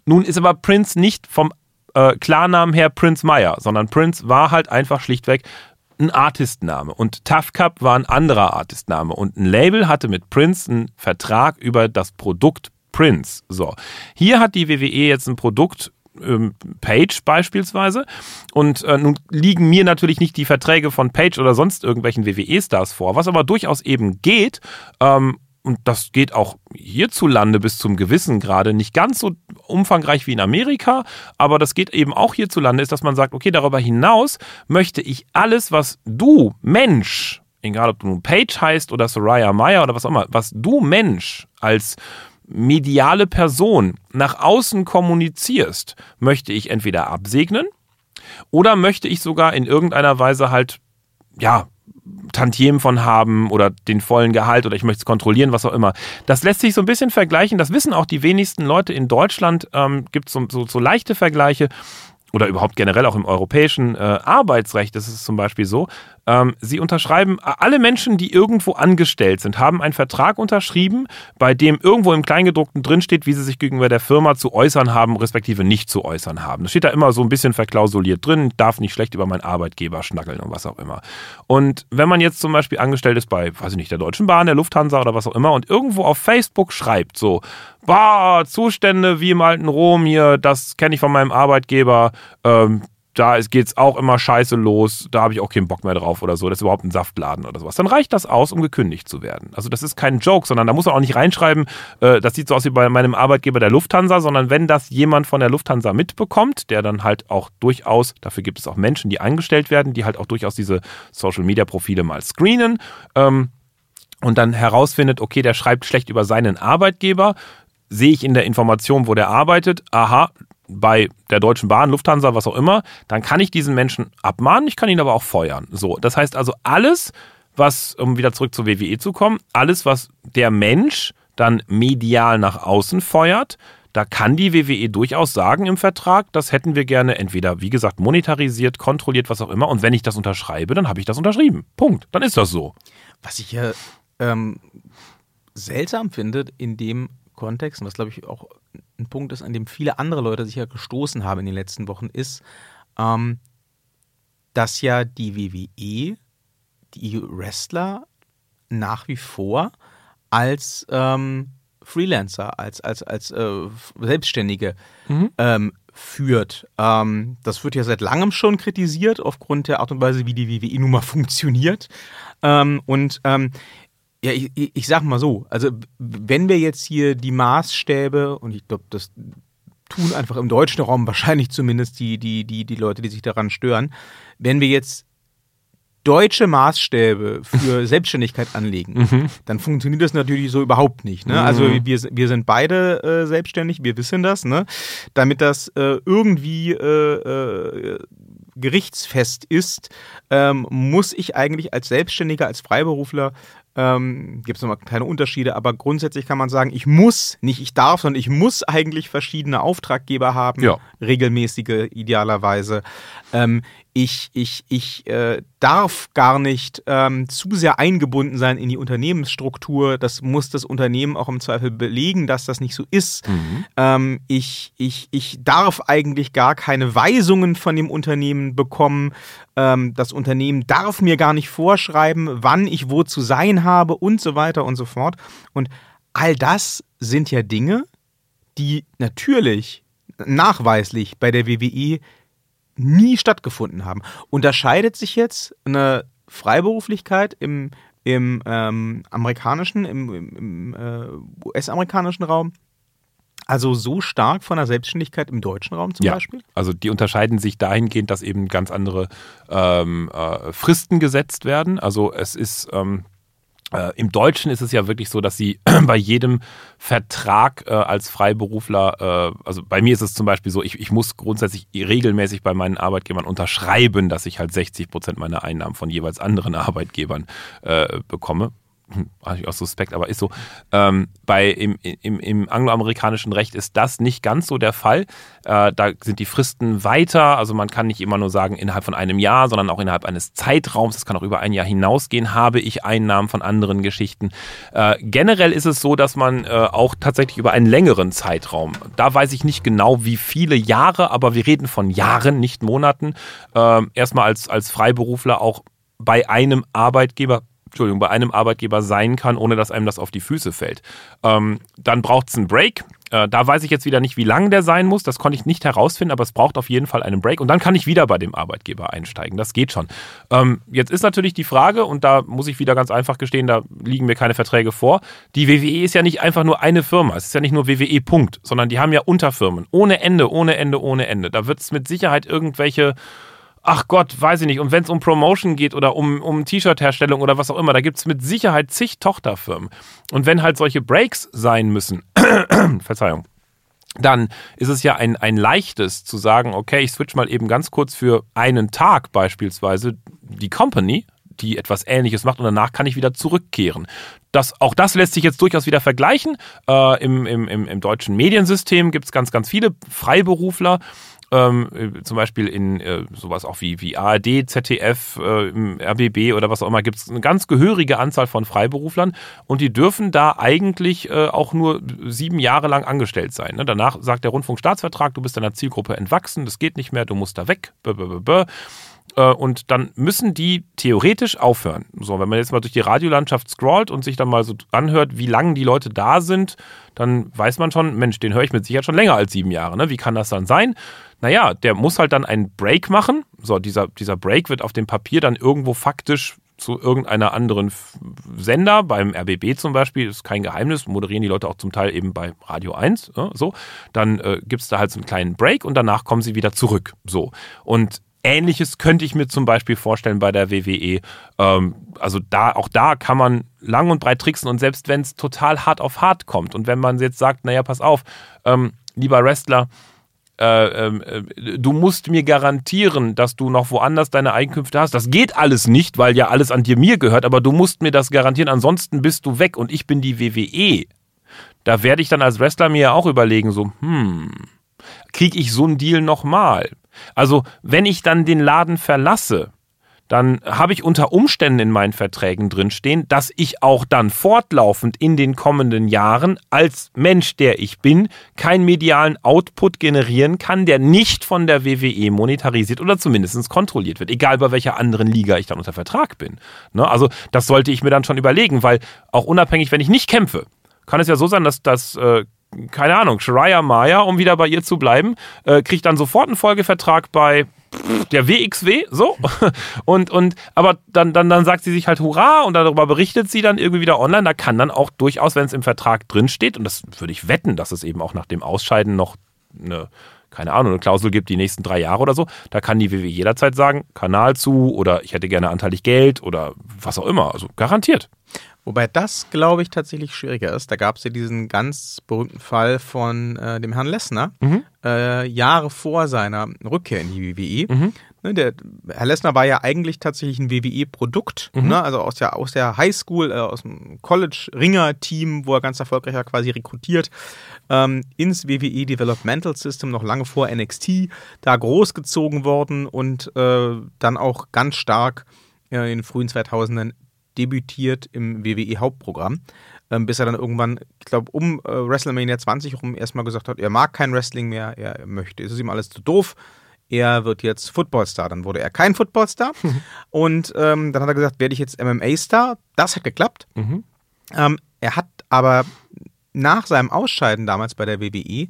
Nun ist aber Prince nicht vom äh, Klarnamen her Prince Meyer, sondern Prince war halt einfach schlichtweg ein Artistname und Tough Cup war ein anderer Artistname und ein Label hatte mit Prince einen Vertrag über das Produkt Prince. So, hier hat die WWE jetzt ein Produkt ähm, Page beispielsweise. Und äh, nun liegen mir natürlich nicht die Verträge von Page oder sonst irgendwelchen WWE-Stars vor. Was aber durchaus eben geht, ähm, und das geht auch hierzulande bis zum gewissen Grade nicht ganz so umfangreich wie in Amerika, aber das geht eben auch hierzulande, ist, dass man sagt, okay, darüber hinaus möchte ich alles, was du, Mensch, egal ob du nun Page heißt oder Soraya Meyer oder was auch immer, was du, Mensch, als mediale Person nach außen kommunizierst, möchte ich entweder absegnen oder möchte ich sogar in irgendeiner Weise halt, ja, Tantiemen von haben oder den vollen Gehalt oder ich möchte es kontrollieren, was auch immer. Das lässt sich so ein bisschen vergleichen. Das wissen auch die wenigsten Leute in Deutschland. Ähm, Gibt so, so, so leichte Vergleiche oder überhaupt generell auch im europäischen äh, Arbeitsrecht ist es zum Beispiel so, ähm, sie unterschreiben, alle Menschen, die irgendwo angestellt sind, haben einen Vertrag unterschrieben, bei dem irgendwo im Kleingedruckten drinsteht, wie sie sich gegenüber der Firma zu äußern haben, respektive nicht zu äußern haben. Das steht da immer so ein bisschen verklausuliert drin, darf nicht schlecht über meinen Arbeitgeber schnackeln und was auch immer. Und wenn man jetzt zum Beispiel angestellt ist bei, weiß ich nicht, der Deutschen Bahn, der Lufthansa oder was auch immer und irgendwo auf Facebook schreibt, so, bah, Zustände wie im alten Rom hier, das kenne ich von meinem Arbeitgeber, ähm, da geht es auch immer scheiße los, da habe ich auch keinen Bock mehr drauf oder so, das ist überhaupt ein Saftladen oder sowas. Dann reicht das aus, um gekündigt zu werden. Also das ist kein Joke, sondern da muss man auch nicht reinschreiben, äh, das sieht so aus wie bei meinem Arbeitgeber der Lufthansa, sondern wenn das jemand von der Lufthansa mitbekommt, der dann halt auch durchaus, dafür gibt es auch Menschen, die eingestellt werden, die halt auch durchaus diese Social-Media-Profile mal screenen ähm, und dann herausfindet, okay, der schreibt schlecht über seinen Arbeitgeber, sehe ich in der Information, wo der arbeitet, aha, bei der Deutschen Bahn, Lufthansa, was auch immer, dann kann ich diesen Menschen abmahnen, ich kann ihn aber auch feuern. So, das heißt also alles, was, um wieder zurück zur WWE zu kommen, alles, was der Mensch dann medial nach außen feuert, da kann die WWE durchaus sagen im Vertrag, das hätten wir gerne entweder, wie gesagt, monetarisiert, kontrolliert, was auch immer. Und wenn ich das unterschreibe, dann habe ich das unterschrieben. Punkt. Dann ist das so. Was ich ja ähm, seltsam finde in dem Kontext, und was glaube ich auch ein Punkt ist, an dem viele andere Leute sich ja gestoßen haben in den letzten Wochen, ist, ähm, dass ja die WWE die Wrestler nach wie vor als ähm, Freelancer, als, als, als äh, Selbstständige mhm. ähm, führt. Ähm, das wird ja seit langem schon kritisiert, aufgrund der Art und Weise, wie die WWE nun mal funktioniert. Ähm, und ähm, ja, ich, ich sag mal so, also wenn wir jetzt hier die Maßstäbe, und ich glaube, das tun einfach im deutschen Raum wahrscheinlich zumindest die, die, die, die Leute, die sich daran stören, wenn wir jetzt deutsche Maßstäbe für Selbstständigkeit anlegen, mhm. dann funktioniert das natürlich so überhaupt nicht. Ne? Also mhm. wir, wir sind beide äh, selbstständig, wir wissen das. Ne? Damit das äh, irgendwie äh, äh gerichtsfest ist, ähm, muss ich eigentlich als Selbstständiger, als Freiberufler ähm, Gibt es nochmal kleine Unterschiede, aber grundsätzlich kann man sagen, ich muss, nicht ich darf, sondern ich muss eigentlich verschiedene Auftraggeber haben, ja. regelmäßige idealerweise. Ähm, ich, ich, ich äh, darf gar nicht ähm, zu sehr eingebunden sein in die Unternehmensstruktur. Das muss das Unternehmen auch im Zweifel belegen, dass das nicht so ist. Mhm. Ähm, ich, ich, ich darf eigentlich gar keine Weisungen von dem Unternehmen bekommen. Ähm, das Unternehmen darf mir gar nicht vorschreiben, wann ich wo zu sein habe und so weiter und so fort. Und all das sind ja Dinge, die natürlich nachweislich bei der WWE nie stattgefunden haben. Unterscheidet sich jetzt eine Freiberuflichkeit im, im ähm, amerikanischen, im, im, im äh, US-amerikanischen Raum also so stark von der Selbstständigkeit im deutschen Raum zum ja, Beispiel? Also die unterscheiden sich dahingehend, dass eben ganz andere ähm, äh, Fristen gesetzt werden. Also es ist ähm, äh, Im Deutschen ist es ja wirklich so, dass sie bei jedem Vertrag äh, als Freiberufler, äh, also bei mir ist es zum Beispiel so, ich, ich muss grundsätzlich regelmäßig bei meinen Arbeitgebern unterschreiben, dass ich halt 60 Prozent meiner Einnahmen von jeweils anderen Arbeitgebern äh, bekomme eigentlich auch suspekt, aber ist so. Ähm, bei, im, im, Im angloamerikanischen Recht ist das nicht ganz so der Fall. Äh, da sind die Fristen weiter. Also man kann nicht immer nur sagen, innerhalb von einem Jahr, sondern auch innerhalb eines Zeitraums. Das kann auch über ein Jahr hinausgehen. Habe ich Einnahmen von anderen Geschichten. Äh, generell ist es so, dass man äh, auch tatsächlich über einen längeren Zeitraum, da weiß ich nicht genau, wie viele Jahre, aber wir reden von Jahren, nicht Monaten, äh, erstmal als, als Freiberufler auch bei einem Arbeitgeber Entschuldigung, bei einem Arbeitgeber sein kann, ohne dass einem das auf die Füße fällt. Ähm, dann braucht es einen Break. äh, da weiß ich jetzt wieder nicht, wie lang der sein muss. Das konnte ich nicht herausfinden, aber es braucht auf jeden Fall einen Break. Und dann kann ich wieder bei dem Arbeitgeber einsteigen. Das geht schon. Ähm, jetzt ist natürlich die Frage, und da muss ich wieder ganz einfach gestehen, da liegen mir keine Verträge vor. Die WWE ist ja nicht einfach nur eine Firma. Es ist ja nicht nur WWE Punkt, sondern die haben ja Unterfirmen. Ohne Ende, ohne Ende, ohne Ende. Da wird es mit Sicherheit irgendwelche ach Gott, weiß ich nicht. Und wenn es um Promotion geht oder um, um T-Shirt-Herstellung oder was auch immer, da gibt es mit Sicherheit zig Tochterfirmen. Und wenn halt solche Breaks sein müssen, Verzeihung, dann ist es ja ein, ein leichtes zu sagen, okay, ich switch mal eben ganz kurz für einen Tag beispielsweise die Company, die etwas Ähnliches macht und danach kann ich wieder zurückkehren. Das, auch das lässt sich jetzt durchaus wieder vergleichen. Äh, im, im, im, deutschen Mediensystem gibt es ganz, ganz viele Freiberufler, ähm, äh, zum Beispiel in äh, sowas auch wie, wie ARD, ZDF, äh, RBB oder was auch immer, gibt es eine ganz gehörige Anzahl von Freiberuflern und die dürfen da eigentlich äh, auch nur sieben Jahre lang angestellt sein. Ne? Danach sagt der Rundfunkstaatsvertrag, du bist deiner Zielgruppe entwachsen, das geht nicht mehr, du musst da weg. Bäh, bäh, bäh, äh, und dann müssen die theoretisch aufhören. So, wenn man jetzt mal durch die Radiolandschaft scrollt und sich dann mal so anhört, wie lange die Leute da sind, dann weiß man schon, Mensch, den höre ich mit Sicherheit schon länger als sieben Jahre. Ne? Wie kann das dann sein? Naja, der muss halt dann einen Break machen. So, dieser, dieser Break wird auf dem Papier dann irgendwo faktisch zu irgendeiner anderen Sender, beim RBB zum Beispiel, ist kein Geheimnis, moderieren die Leute auch zum Teil eben bei Radio 1, ja, so, dann äh, gibt es da halt so einen kleinen Break und danach kommen sie wieder zurück. So. Und Ähnliches könnte ich mir zum Beispiel vorstellen bei der WWE. Ähm, also da, auch da kann man lang und breit tricksen und selbst wenn es total hart auf hart kommt und wenn man jetzt sagt, naja, pass auf, ähm, lieber Wrestler, äh, ähm, äh, du musst mir garantieren, dass du noch woanders deine Einkünfte hast. Das geht alles nicht, weil ja alles an dir mir gehört, aber du musst mir das garantieren, ansonsten bist du weg und ich bin die WWE. Da werde ich dann als Wrestler mir ja auch überlegen, so, hm, kriege ich so einen Deal nochmal? Also, wenn ich dann den Laden verlasse, dann habe ich unter Umständen in meinen Verträgen drinstehen, dass ich auch dann fortlaufend in den kommenden Jahren als Mensch, der ich bin, keinen medialen Output generieren kann, der nicht von der WWE monetarisiert oder zumindest kontrolliert wird, egal bei welcher anderen Liga ich dann unter Vertrag bin. Ne? Also das sollte ich mir dann schon überlegen, weil auch unabhängig, wenn ich nicht kämpfe, kann es ja so sein, dass das äh, keine Ahnung, Shariah Maya, um wieder bei ihr zu bleiben, äh, kriegt dann sofort einen Folgevertrag bei der WXW, so. Und, und, aber dann, dann, dann sagt sie sich halt Hurra und darüber berichtet sie dann irgendwie wieder online. Da kann dann auch durchaus, wenn es im Vertrag drinsteht, und das würde ich wetten, dass es eben auch nach dem Ausscheiden noch eine, keine Ahnung, eine Klausel gibt, die nächsten drei Jahre oder so, da kann die WW jederzeit sagen, Kanal zu oder ich hätte gerne anteilig Geld oder was auch immer. Also garantiert. Wobei das, glaube ich, tatsächlich schwieriger ist. Da gab es ja diesen ganz berühmten Fall von äh, dem Herrn Lessner, mhm. äh, Jahre vor seiner Rückkehr in die WWE. Mhm. Ne, der, Herr Lessner war ja eigentlich tatsächlich ein WWE-Produkt, mhm. ne, also aus der, aus der Highschool, äh, aus dem College-Ringer-Team, wo er ganz erfolgreich ja quasi rekrutiert, ähm, ins WWE Developmental System, noch lange vor NXT, da großgezogen worden und äh, dann auch ganz stark äh, in den frühen 2000ern debütiert im WWE-Hauptprogramm, ähm, bis er dann irgendwann, ich glaube, um äh, WrestleMania 20 herum erstmal gesagt hat, er mag kein Wrestling mehr, er möchte, es ist ihm alles zu doof, er wird jetzt Footballstar. Dann wurde er kein Footballstar. Und ähm, dann hat er gesagt, werde ich jetzt MMA-Star. Das hat geklappt. Mhm. Ähm, er hat aber nach seinem Ausscheiden damals bei der WWE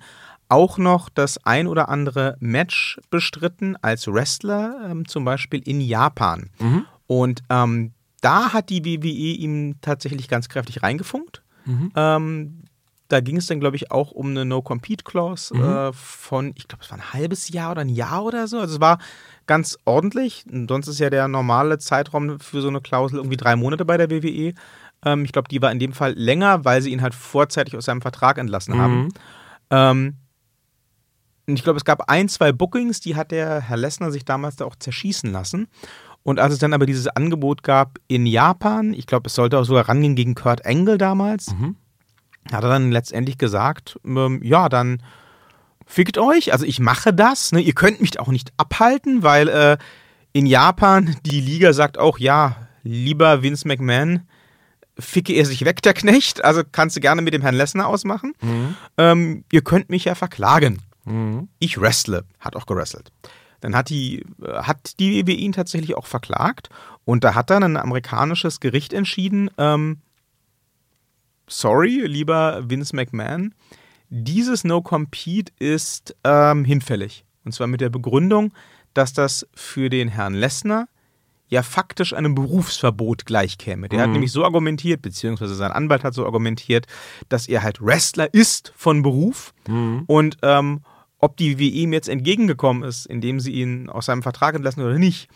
auch noch das ein oder andere Match bestritten als Wrestler, ähm, zum Beispiel in Japan. Mhm. Und ähm, da hat die WWE ihm tatsächlich ganz kräftig reingefunkt. Mhm. Ähm, da ging es dann, glaube ich, auch um eine No-Compete-Clause mhm. äh, von, ich glaube, es war ein halbes Jahr oder ein Jahr oder so. Also es war ganz ordentlich. sonst ist ja der normale Zeitraum für so eine Klausel irgendwie drei Monate bei der WWE. Ähm, ich glaube, die war in dem Fall länger, weil sie ihn halt vorzeitig aus seinem Vertrag entlassen mhm. haben. Ähm, ich glaube, es gab ein, zwei Bookings, die hat der Herr Lessner sich damals da auch zerschießen lassen. Und als es dann aber dieses Angebot gab in Japan, ich glaube, es sollte auch sogar rangehen gegen Kurt Engel damals, mhm. hat er dann letztendlich gesagt, ähm, ja, dann fickt euch, also ich mache das, ne? ihr könnt mich auch nicht abhalten, weil äh, in Japan die Liga sagt auch, ja, lieber Vince McMahon, ficke er sich weg, der Knecht, also kannst du gerne mit dem Herrn Lessner ausmachen. Mhm. Ähm, ihr könnt mich ja verklagen. Mhm. Ich wrestle, hat auch gewrestelt. Dann hat die, hat die WWE ihn tatsächlich auch verklagt und da hat dann ein amerikanisches Gericht entschieden, ähm, sorry, lieber Vince McMahon, dieses No-Compete ist ähm, hinfällig. Und zwar mit der Begründung, dass das für den Herrn Lessner ja faktisch einem Berufsverbot gleichkäme. Der mhm. hat nämlich so argumentiert, beziehungsweise sein Anwalt hat so argumentiert, dass er halt Wrestler ist von Beruf mhm. und ähm, ob die WWE ihm jetzt entgegengekommen ist, indem sie ihn aus seinem Vertrag entlassen oder nicht,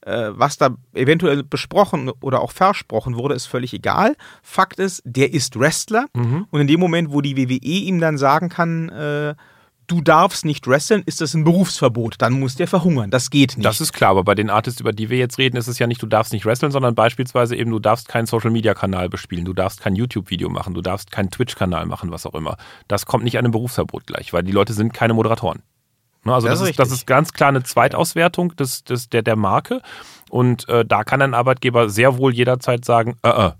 äh, was da eventuell besprochen oder auch versprochen wurde, ist völlig egal. Fakt ist, der ist Wrestler mhm. und in dem Moment, wo die WWE ihm dann sagen kann, äh, du darfst nicht wresteln, ist das ein Berufsverbot. Dann muss der verhungern. Das geht nicht. Das ist klar, aber bei den Artists, über die wir jetzt reden, ist es ja nicht, du darfst nicht wresteln, sondern beispielsweise eben, du darfst keinen Social-Media-Kanal bespielen, du darfst kein YouTube-Video machen, du darfst keinen Twitch-Kanal machen, was auch immer. Das kommt nicht einem Berufsverbot gleich, weil die Leute sind keine Moderatoren. Ne, also das, das, ist, das, ist, ganz klar eine Zweitauswertung des, des, der, der Marke. Und äh, da kann ein Arbeitgeber sehr wohl jederzeit sagen, äh, äh,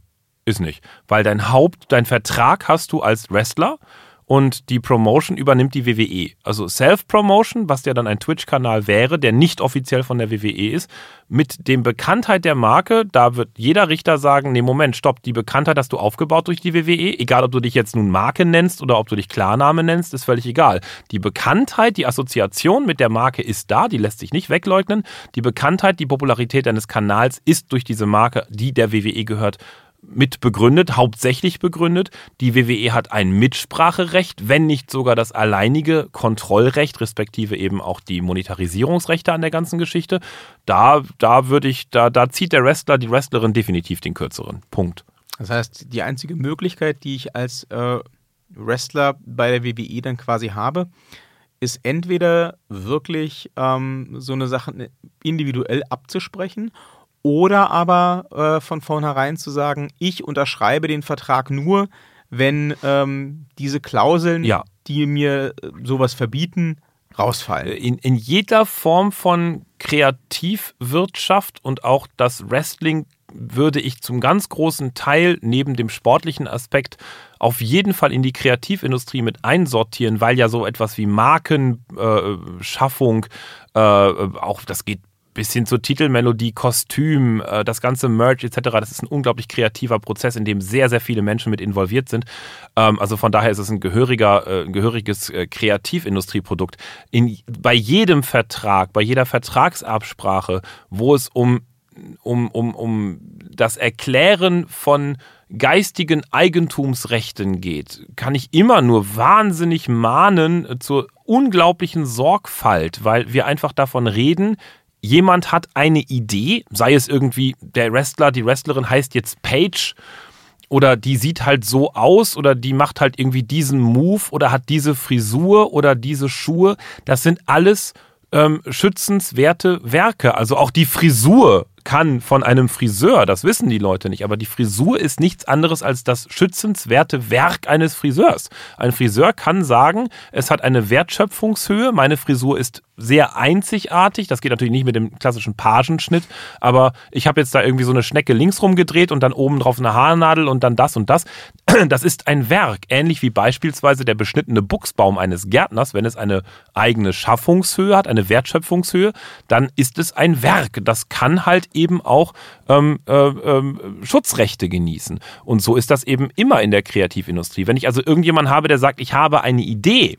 ist nicht. Weil dein Haupt, dein Vertrag hast du als Wrestler und die Promotion übernimmt die WWE. Also Self-Promotion, was ja dann ein Twitch-Kanal wäre, der nicht offiziell von der WWE ist, mit dem Bekanntheit der Marke, da wird jeder Richter sagen, nee, Moment, stopp, die Bekanntheit hast du aufgebaut durch die WWE, egal ob du dich jetzt nun Marke nennst oder ob du dich Klarname nennst, ist völlig egal. Die Bekanntheit, die Assoziation mit der Marke ist da, die lässt sich nicht wegleugnen. Die Bekanntheit, die Popularität deines Kanals ist durch diese Marke, die der WWE gehört, mit begründet, hauptsächlich begründet. Die WWE hat ein Mitspracherecht, wenn nicht sogar das alleinige Kontrollrecht, respektive eben auch die Monetarisierungsrechte an der ganzen Geschichte. Da, da würde ich, da, da zieht der Wrestler, die Wrestlerin definitiv den kürzeren. Punkt. Das heißt, die einzige Möglichkeit, die ich als äh, Wrestler bei der WWE dann quasi habe, ist entweder wirklich ähm, so eine Sache individuell abzusprechen oder aber äh, von vornherein zu sagen, ich unterschreibe den Vertrag nur, wenn ähm, diese Klauseln, ja. die mir äh, sowas verbieten, rausfallen. In, in jeder Form von Kreativwirtschaft und auch das Wrestling würde ich zum ganz großen Teil neben dem sportlichen Aspekt auf jeden Fall in die Kreativindustrie mit einsortieren, weil ja so etwas wie Markenschaffung, äh, äh, auch das geht bis hin zur Titelmelodie, Kostüm, äh, das ganze Merch etc. Das ist ein unglaublich kreativer Prozess, in dem sehr, sehr viele Menschen mit involviert sind. Ähm, also von daher ist es ein gehöriger, äh, ein gehöriges äh, Kreativindustrieprodukt. In, bei jedem Vertrag, bei jeder Vertragsabsprache, wo es um, um, um, um das Erklären von geistigen Eigentumsrechten geht, kann ich immer nur wahnsinnig mahnen zur unglaublichen Sorgfalt, weil wir einfach davon reden, jemand hat eine Idee, sei es irgendwie der Wrestler, die Wrestlerin heißt jetzt Paige oder die sieht halt so aus oder die macht halt irgendwie diesen Move oder hat diese Frisur oder diese Schuhe. Das sind alles ähm, schützenswerte Werke. Also auch die Frisur kann von einem Friseur, das wissen die Leute nicht, aber die Frisur ist nichts anderes als das schützenswerte Werk eines Friseurs. Ein Friseur kann sagen, es hat eine Wertschöpfungshöhe, meine Frisur ist sehr einzigartig. Das geht natürlich nicht mit dem klassischen Pagenschnitt, aber ich habe jetzt da irgendwie so eine Schnecke links rumgedreht und dann oben drauf eine Haarnadel und dann das und das. Das ist ein Werk, ähnlich wie beispielsweise der beschnittene Buchsbaum eines Gärtners. Wenn es eine eigene Schaffungshöhe hat, eine Wertschöpfungshöhe, dann ist es ein Werk. Das kann halt eben auch ähm, äh, ähm, Schutzrechte genießen. Und so ist das eben immer in der Kreativindustrie. Wenn ich also irgendjemanden habe, der sagt, ich habe eine Idee,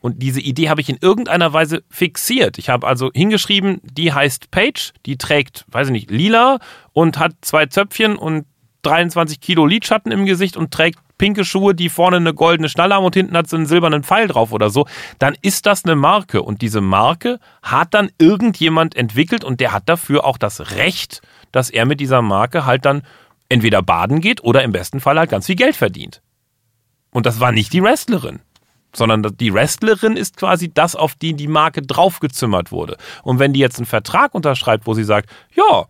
und diese Idee habe ich in irgendeiner Weise fixiert. Ich habe also hingeschrieben, die heißt Page, die trägt, weiß ich nicht, lila und hat zwei Zöpfchen und 23 Kilo Lidschatten im Gesicht und trägt pinke Schuhe, die vorne eine goldene Schnalle haben und hinten hat so einen silbernen Pfeil drauf oder so, dann ist das eine Marke. Und diese Marke hat dann irgendjemand entwickelt und der hat dafür auch das Recht, dass er mit dieser Marke halt dann entweder baden geht oder im besten Fall halt ganz viel Geld verdient. Und das war nicht die Wrestlerin sondern die Wrestlerin ist quasi das, auf die die Marke draufgezimmert wurde. Und wenn die jetzt einen Vertrag unterschreibt, wo sie sagt, ja,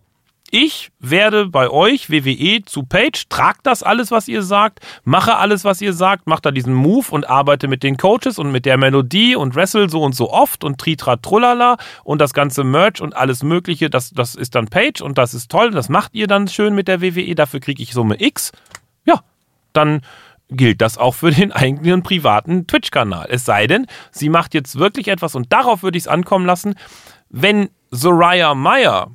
ich werde bei euch, WWE, zu Page, trag das alles, was ihr sagt, mache alles, was ihr sagt, mache da diesen Move und arbeite mit den Coaches und mit der Melodie und wrestle so und so oft und tritra trullala und das ganze Merch und alles Mögliche, das, das ist dann Page und das ist toll, das macht ihr dann schön mit der WWE, dafür kriege ich Summe X. Ja, dann gilt das auch für den eigenen privaten Twitch-Kanal. Es sei denn, sie macht jetzt wirklich etwas und darauf würde ich es ankommen lassen, wenn Soraya Meyer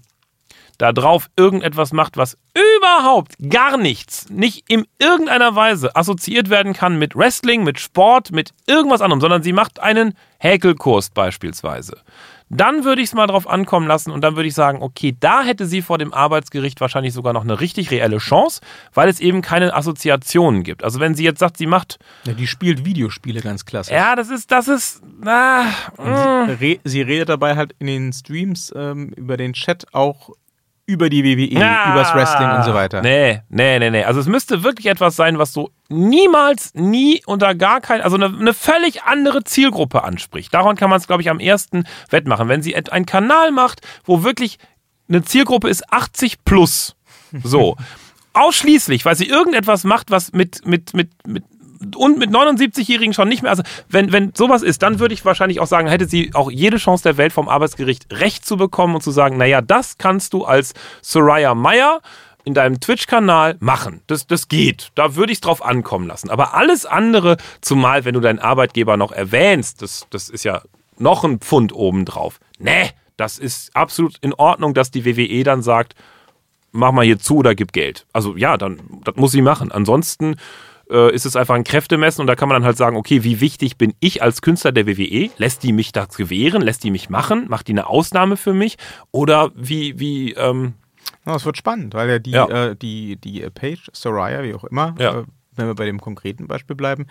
da drauf irgendetwas macht, was überhaupt gar nichts, nicht in irgendeiner Weise assoziiert werden kann mit Wrestling, mit Sport, mit irgendwas anderem, sondern sie macht einen Häkelkurs beispielsweise dann würde ich es mal drauf ankommen lassen und dann würde ich sagen, okay, da hätte sie vor dem Arbeitsgericht wahrscheinlich sogar noch eine richtig reelle Chance, weil es eben keine Assoziationen gibt. Also wenn sie jetzt sagt, sie macht. Ja, die spielt Videospiele ganz klasse. Ja, das ist, das ist. Na, sie, re sie, redet dabei halt in den Streams ähm, über den Chat auch über die WWE, ah, übers Wrestling und so weiter. Nee, nee, nee, nee. Also es müsste wirklich etwas sein, was so niemals, nie unter gar kein, also eine, eine völlig andere Zielgruppe anspricht. Daran kann man es, glaube ich, am ersten wettmachen. Wenn sie einen Kanal macht, wo wirklich eine Zielgruppe ist 80 plus. So. Ausschließlich, weil sie irgendetwas macht, was mit, mit, mit, mit und mit 79-Jährigen schon nicht mehr. Also, wenn, wenn sowas ist, dann würde ich wahrscheinlich auch sagen, hätte sie auch jede Chance der Welt vom Arbeitsgericht Recht zu bekommen und zu sagen, naja, das kannst du als Soraya Meyer in deinem Twitch-Kanal machen. Das, das geht. Da würde ich es drauf ankommen lassen. Aber alles andere, zumal wenn du deinen Arbeitgeber noch erwähnst, das, das ist ja noch ein Pfund obendrauf. Nee, das ist absolut in Ordnung, dass die WWE dann sagt, mach mal hier zu oder gib Geld. Also ja, dann das muss sie machen. Ansonsten äh, ist es einfach ein Kräftemessen und da kann man dann halt sagen, okay, wie wichtig bin ich als Künstler der WWE? Lässt die mich das gewähren? Lässt die mich machen? Macht die eine Ausnahme für mich? Oder wie, wie, ähm, ja, es wird spannend, weil ja die, ja. Äh, die, die Page, Soraya, wie auch immer, ja. äh, wenn wir bei dem konkreten Beispiel bleiben,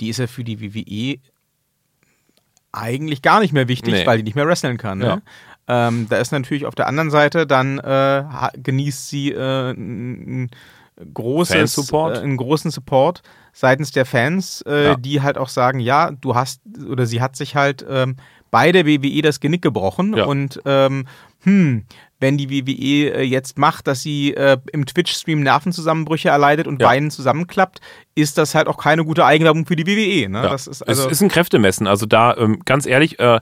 die ist ja für die WWE eigentlich gar nicht mehr wichtig, nee. weil die nicht mehr wresteln kann. Ne? Ja. Ähm, da ist natürlich auf der anderen Seite dann äh, genießt sie äh, ein großes, Support. Äh, einen großen Support seitens der Fans, äh, ja. die halt auch sagen, ja, du hast oder sie hat sich halt ähm, bei der WWE das Genick gebrochen ja. und ähm, hm, wenn die WWE äh, jetzt macht, dass sie äh, im Twitch-Stream Nervenzusammenbrüche erleidet und ja. Beinen zusammenklappt, ist das halt auch keine gute Eigenwerbung für die WWE. Ne? Ja. Das ist also es ist ein Kräftemessen. Also da, ähm, ganz ehrlich, äh,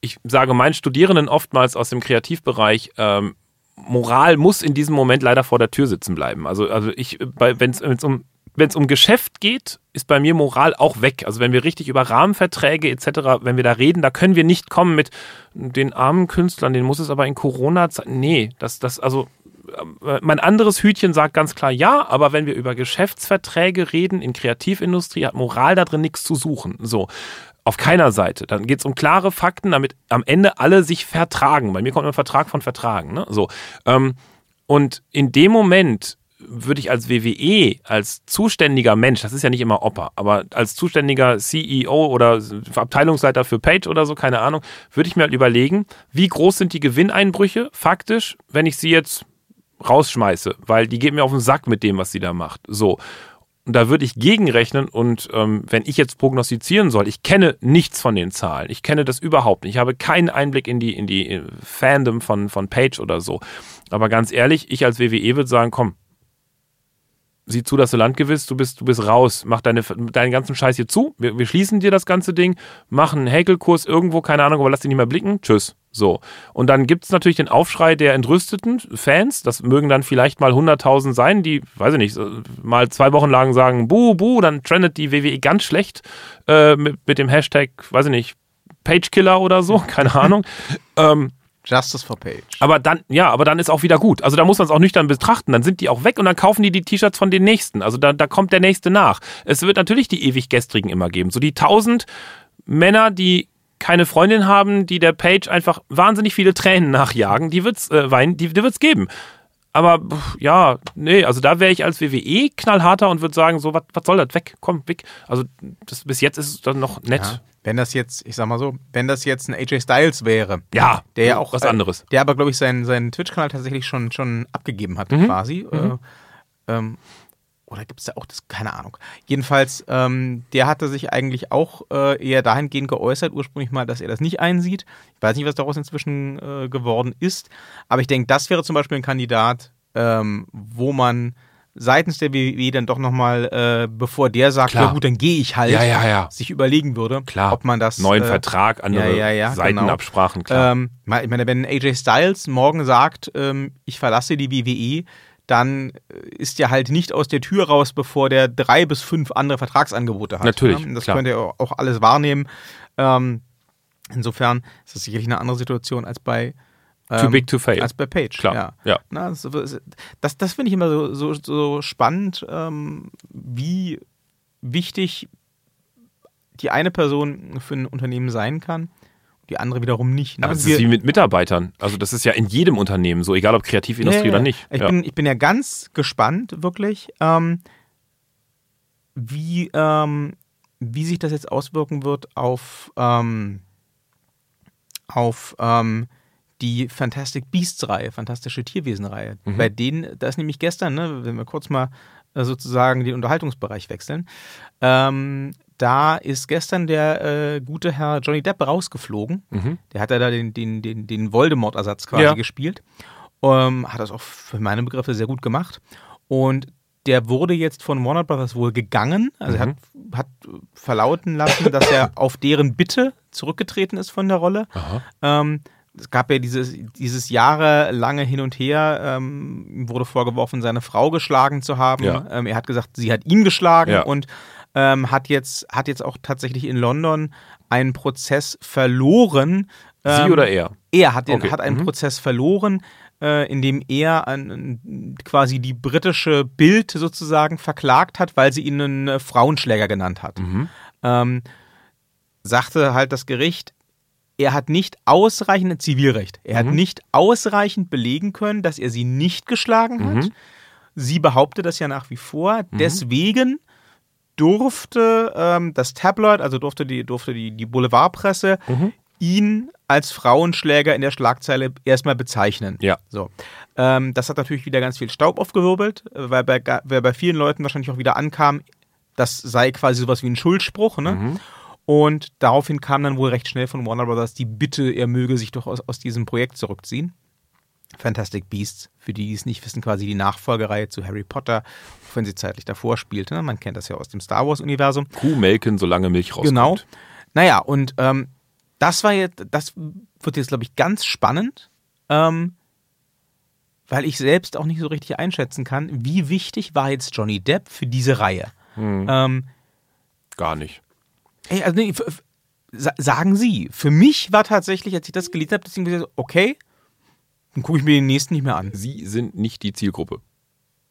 ich sage meinen Studierenden oftmals aus dem Kreativbereich, ähm, Moral muss in diesem Moment leider vor der Tür sitzen bleiben. Also, also ich, wenn es um wenn es um Geschäft geht, ist bei mir Moral auch weg. Also wenn wir richtig über Rahmenverträge etc., wenn wir da reden, da können wir nicht kommen mit den armen Künstlern, den muss es aber in Corona zeigen. Nee, das, das, also äh, mein anderes Hütchen sagt ganz klar ja, aber wenn wir über Geschäftsverträge reden in Kreativindustrie, hat Moral da drin nichts zu suchen. So. Auf keiner Seite. Dann geht es um klare Fakten, damit am Ende alle sich vertragen. Bei mir kommt ein Vertrag von Vertragen. Ne? So. Ähm, und in dem Moment würde ich als WWE, als zuständiger Mensch, das ist ja nicht immer Opa, aber als zuständiger CEO oder Abteilungsleiter für Page oder so, keine Ahnung, würde ich mir halt überlegen, wie groß sind die Gewinneinbrüche faktisch, wenn ich sie jetzt rausschmeiße, weil die geben mir auf den Sack mit dem, was sie da macht. So. Und da würde ich gegenrechnen und ähm, wenn ich jetzt prognostizieren soll, ich kenne nichts von den Zahlen, ich kenne das überhaupt nicht, ich habe keinen Einblick in die, in die äh, Fandom von, von Page oder so. Aber ganz ehrlich, ich als WWE würde sagen, komm, sieh zu, dass du Land gewinnst, du bist, du bist raus, mach deine, deinen ganzen Scheiß hier zu, wir, wir schließen dir das ganze Ding, mach einen Häkelkurs irgendwo, keine Ahnung, aber lass dich nicht mehr blicken, tschüss. So. Und dann gibt es natürlich den Aufschrei der entrüsteten Fans. Das mögen dann vielleicht mal 100.000 sein, die, weiß ich nicht, mal zwei Wochen lang sagen, buh, buh, dann trendet die WWE ganz schlecht äh, mit, mit dem Hashtag, weiß ich nicht, Pagekiller oder so, keine Ahnung. ähm, Justice for Page. Aber dann, ja, aber dann ist auch wieder gut. Also da muss man es auch nüchtern betrachten. Dann sind die auch weg und dann kaufen die die T-Shirts von den Nächsten. Also da, da kommt der Nächste nach. Es wird natürlich die ewig Gestrigen immer geben. So die tausend Männer, die keine Freundin haben, die der Page einfach wahnsinnig viele Tränen nachjagen, die wird's äh, weinen, die, die wird's geben. Aber ja, nee, also da wäre ich als WWE knallharter und würde sagen, so, was soll das? Weg, komm, weg. Also das, bis jetzt ist es dann noch nett. Ja, wenn das jetzt, ich sag mal so, wenn das jetzt ein AJ Styles wäre, ja, der ja auch was anderes. Der aber, glaube ich, seinen, seinen Twitch-Kanal tatsächlich schon, schon abgegeben hat, mhm. quasi. Mhm. Äh, ähm, oder gibt es da auch das? Keine Ahnung. Jedenfalls, ähm, der hatte sich eigentlich auch äh, eher dahingehend geäußert, ursprünglich mal, dass er das nicht einsieht. Ich weiß nicht, was daraus inzwischen äh, geworden ist. Aber ich denke, das wäre zum Beispiel ein Kandidat, ähm, wo man seitens der WWE dann doch nochmal, äh, bevor der sagt, Klar. ja gut, dann gehe ich halt, ja, ja, ja. sich überlegen würde, Klar. ob man das. Neuen äh, Vertrag, andere genau. Seitenabsprachen, genau. klar. Ähm, ich meine, wenn AJ Styles morgen sagt, ähm, ich verlasse die WWE, dann äh, ist er halt nicht aus der Tür raus, bevor der drei bis fünf andere Vertragsangebote hat. Natürlich. Ne? Das klar. könnt ihr auch alles wahrnehmen. Ähm, insofern ist das sicherlich eine andere Situation als bei Too ähm, big to fail. als bei Page. Klar, Ja. ja. Na, das das, finde ich immer so, so, so spannend, ähm, wie wichtig die eine Person für ein Unternehmen sein kann, die andere wiederum nicht. ne? Aber es ist wie mit Mitarbeitern. Also das ist ja in jedem Unternehmen so, egal ob Kreativindustrie Ja, ja, oder nicht. Ich, ja. bin, ich bin ja ganz gespannt, wirklich, ähm, wie, ähm, wie sich das jetzt auswirken wird auf, ähm, auf ähm, die Fantastic Beasts-Reihe, Fantastische Tierwesen-Reihe. Mhm. Bei denen, da ist nämlich gestern, ne, wenn wir kurz mal äh, sozusagen den Unterhaltungsbereich wechseln, ähm, da ist gestern der äh, gute Herr Johnny Depp rausgeflogen. Mhm. Der hat ja da den, den, den, den Voldemort-Ersatz quasi Ja. gespielt. Ähm, hat das auch für meine Begriffe sehr gut gemacht. Und der wurde jetzt von Warner Brothers wohl gegangen. Also er hat, hat verlauten lassen, dass er auf deren Bitte zurückgetreten ist von der Rolle. Aha. Ähm, es gab ja dieses, dieses jahrelange Hin und Her, ähm, wurde vorgeworfen, seine Frau geschlagen zu haben. Ja. Ähm, er hat gesagt, sie hat ihn geschlagen Ja. und ähm, hat, jetzt, hat jetzt auch tatsächlich in London einen Prozess verloren. Sie Ähm, oder er? er hat, den, Okay, hat einen mhm. Prozess verloren, äh, in dem er an, quasi die britische Bild sozusagen verklagt hat, weil sie ihn einen Frauenschläger genannt hat. Mhm. Ähm, sagte halt das Gericht, er hat nicht ausreichend, Zivilrecht, er hat Mhm. nicht ausreichend belegen können, dass er sie nicht geschlagen hat. Mhm. Sie behauptet das ja nach wie vor. Deswegen durfte ähm, das Tabloid, also durfte die, durfte die, die Boulevardpresse, Mhm. ihn als Frauenschläger in der Schlagzeile erstmal bezeichnen. Ja. So. Ähm, das hat natürlich wieder ganz viel Staub aufgewirbelt, weil bei, weil bei vielen Leuten wahrscheinlich auch wieder ankam, das sei quasi sowas wie ein Schuldspruch. Ne? Und daraufhin kam dann wohl recht schnell von Warner Brothers die Bitte, er möge sich doch aus, aus diesem Projekt zurückziehen. Fantastic Beasts, für die, die es nicht wissen, quasi die Nachfolgereihe zu Harry Potter, auch wenn sie zeitlich davor spielte. Man kennt das ja aus dem Star Wars-Universum. Kuh melken, solange Milch rauskommt. Genau. Naja, und ähm, das war jetzt, das wird jetzt, glaube ich, ganz spannend, ähm, weil ich selbst auch nicht so richtig einschätzen kann, wie wichtig war jetzt Johnny Depp für diese Reihe. Hm, Ähm, gar nicht. Ey, also nee, sagen Sie, für mich war tatsächlich, als ich das gelesen habe, deswegen gesagt, okay, dann gucke ich mir den nächsten nicht mehr an. Sie sind nicht die Zielgruppe.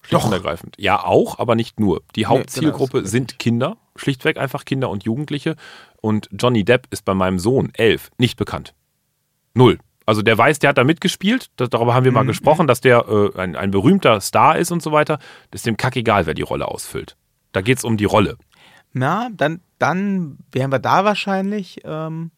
Schlicht Doch. und ergreifend. Ja, auch, aber nicht nur. Die Hauptzielgruppe genau, das- sind Kinder, schlichtweg einfach Kinder und Jugendliche. Und Johnny Depp ist bei meinem Sohn, elf, nicht bekannt. Null. Also der weiß, der hat da mitgespielt, das, darüber haben wir mal gesprochen, dass der äh, ein, ein berühmter Star ist und so weiter. Das ist dem kackegal, wer die Rolle ausfüllt. Da geht es um die Rolle. Na, dann, dann wären wir da wahrscheinlich ähm,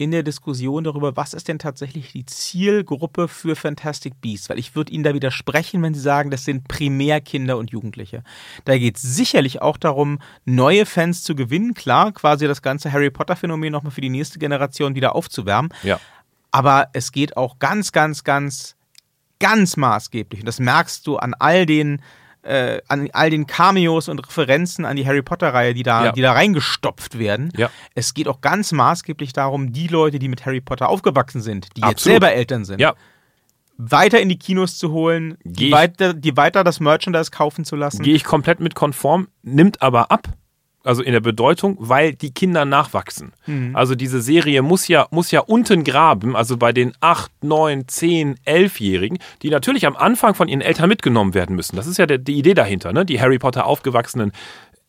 in der Diskussion darüber, was ist denn tatsächlich die Zielgruppe für Fantastic Beasts? Weil ich würde Ihnen da widersprechen, wenn Sie sagen, das sind primär Kinder und Jugendliche. Da geht es sicherlich auch darum, neue Fans zu gewinnen. Klar, quasi das ganze Harry Potter-Phänomen nochmal für die nächste Generation wieder aufzuwärmen. Ja. Aber es geht auch ganz, ganz, ganz, ganz maßgeblich. Und das merkst du an all den, äh, an all den Cameos und Referenzen an die Harry Potter-Reihe, die da, Ja. die da reingestopft werden. Ja. Es geht auch ganz maßgeblich darum, die Leute, die mit Harry Potter aufgewachsen sind, die jetzt Absolut. selber Eltern sind, Ja, weiter in die Kinos zu holen, die weiter, die weiter das Merchandise kaufen zu lassen. gehe ich komplett mit konform, nimmt aber ab. Also in der Bedeutung, weil die Kinder nachwachsen. Also diese Serie muss ja, muss ja unten graben, also bei den 8, 9, 10, 11-Jährigen, die natürlich am Anfang von ihren Eltern mitgenommen werden müssen. Das ist ja der, die Idee dahinter, ne? Die Harry Potter aufgewachsenen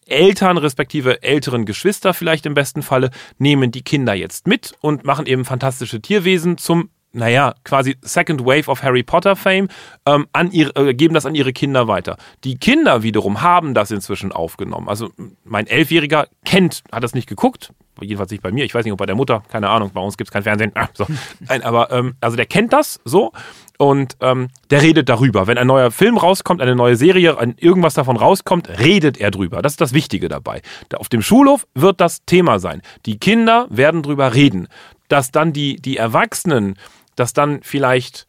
Eltern, respektive älteren Geschwister vielleicht im besten Falle, nehmen die Kinder jetzt mit und machen eben fantastische Tierwesen zum, naja, quasi Second Wave of Harry Potter Fame, ähm, an ihre, äh, geben das an ihre Kinder weiter. Die Kinder wiederum haben das inzwischen aufgenommen. Also mein Elfjähriger kennt, hat das nicht geguckt, jedenfalls nicht bei mir, ich weiß nicht, ob bei der Mutter, keine Ahnung, bei uns gibt es kein Fernsehen. Ah, so. Nein, aber ähm, also der kennt das so und ähm, der redet darüber. Wenn ein neuer Film rauskommt, eine neue Serie, ein, irgendwas davon rauskommt, redet er drüber. Das ist das Wichtige dabei. Da auf dem Schulhof wird das Thema sein. Die Kinder werden drüber reden. Dass dann die, die Erwachsenen, dass dann vielleicht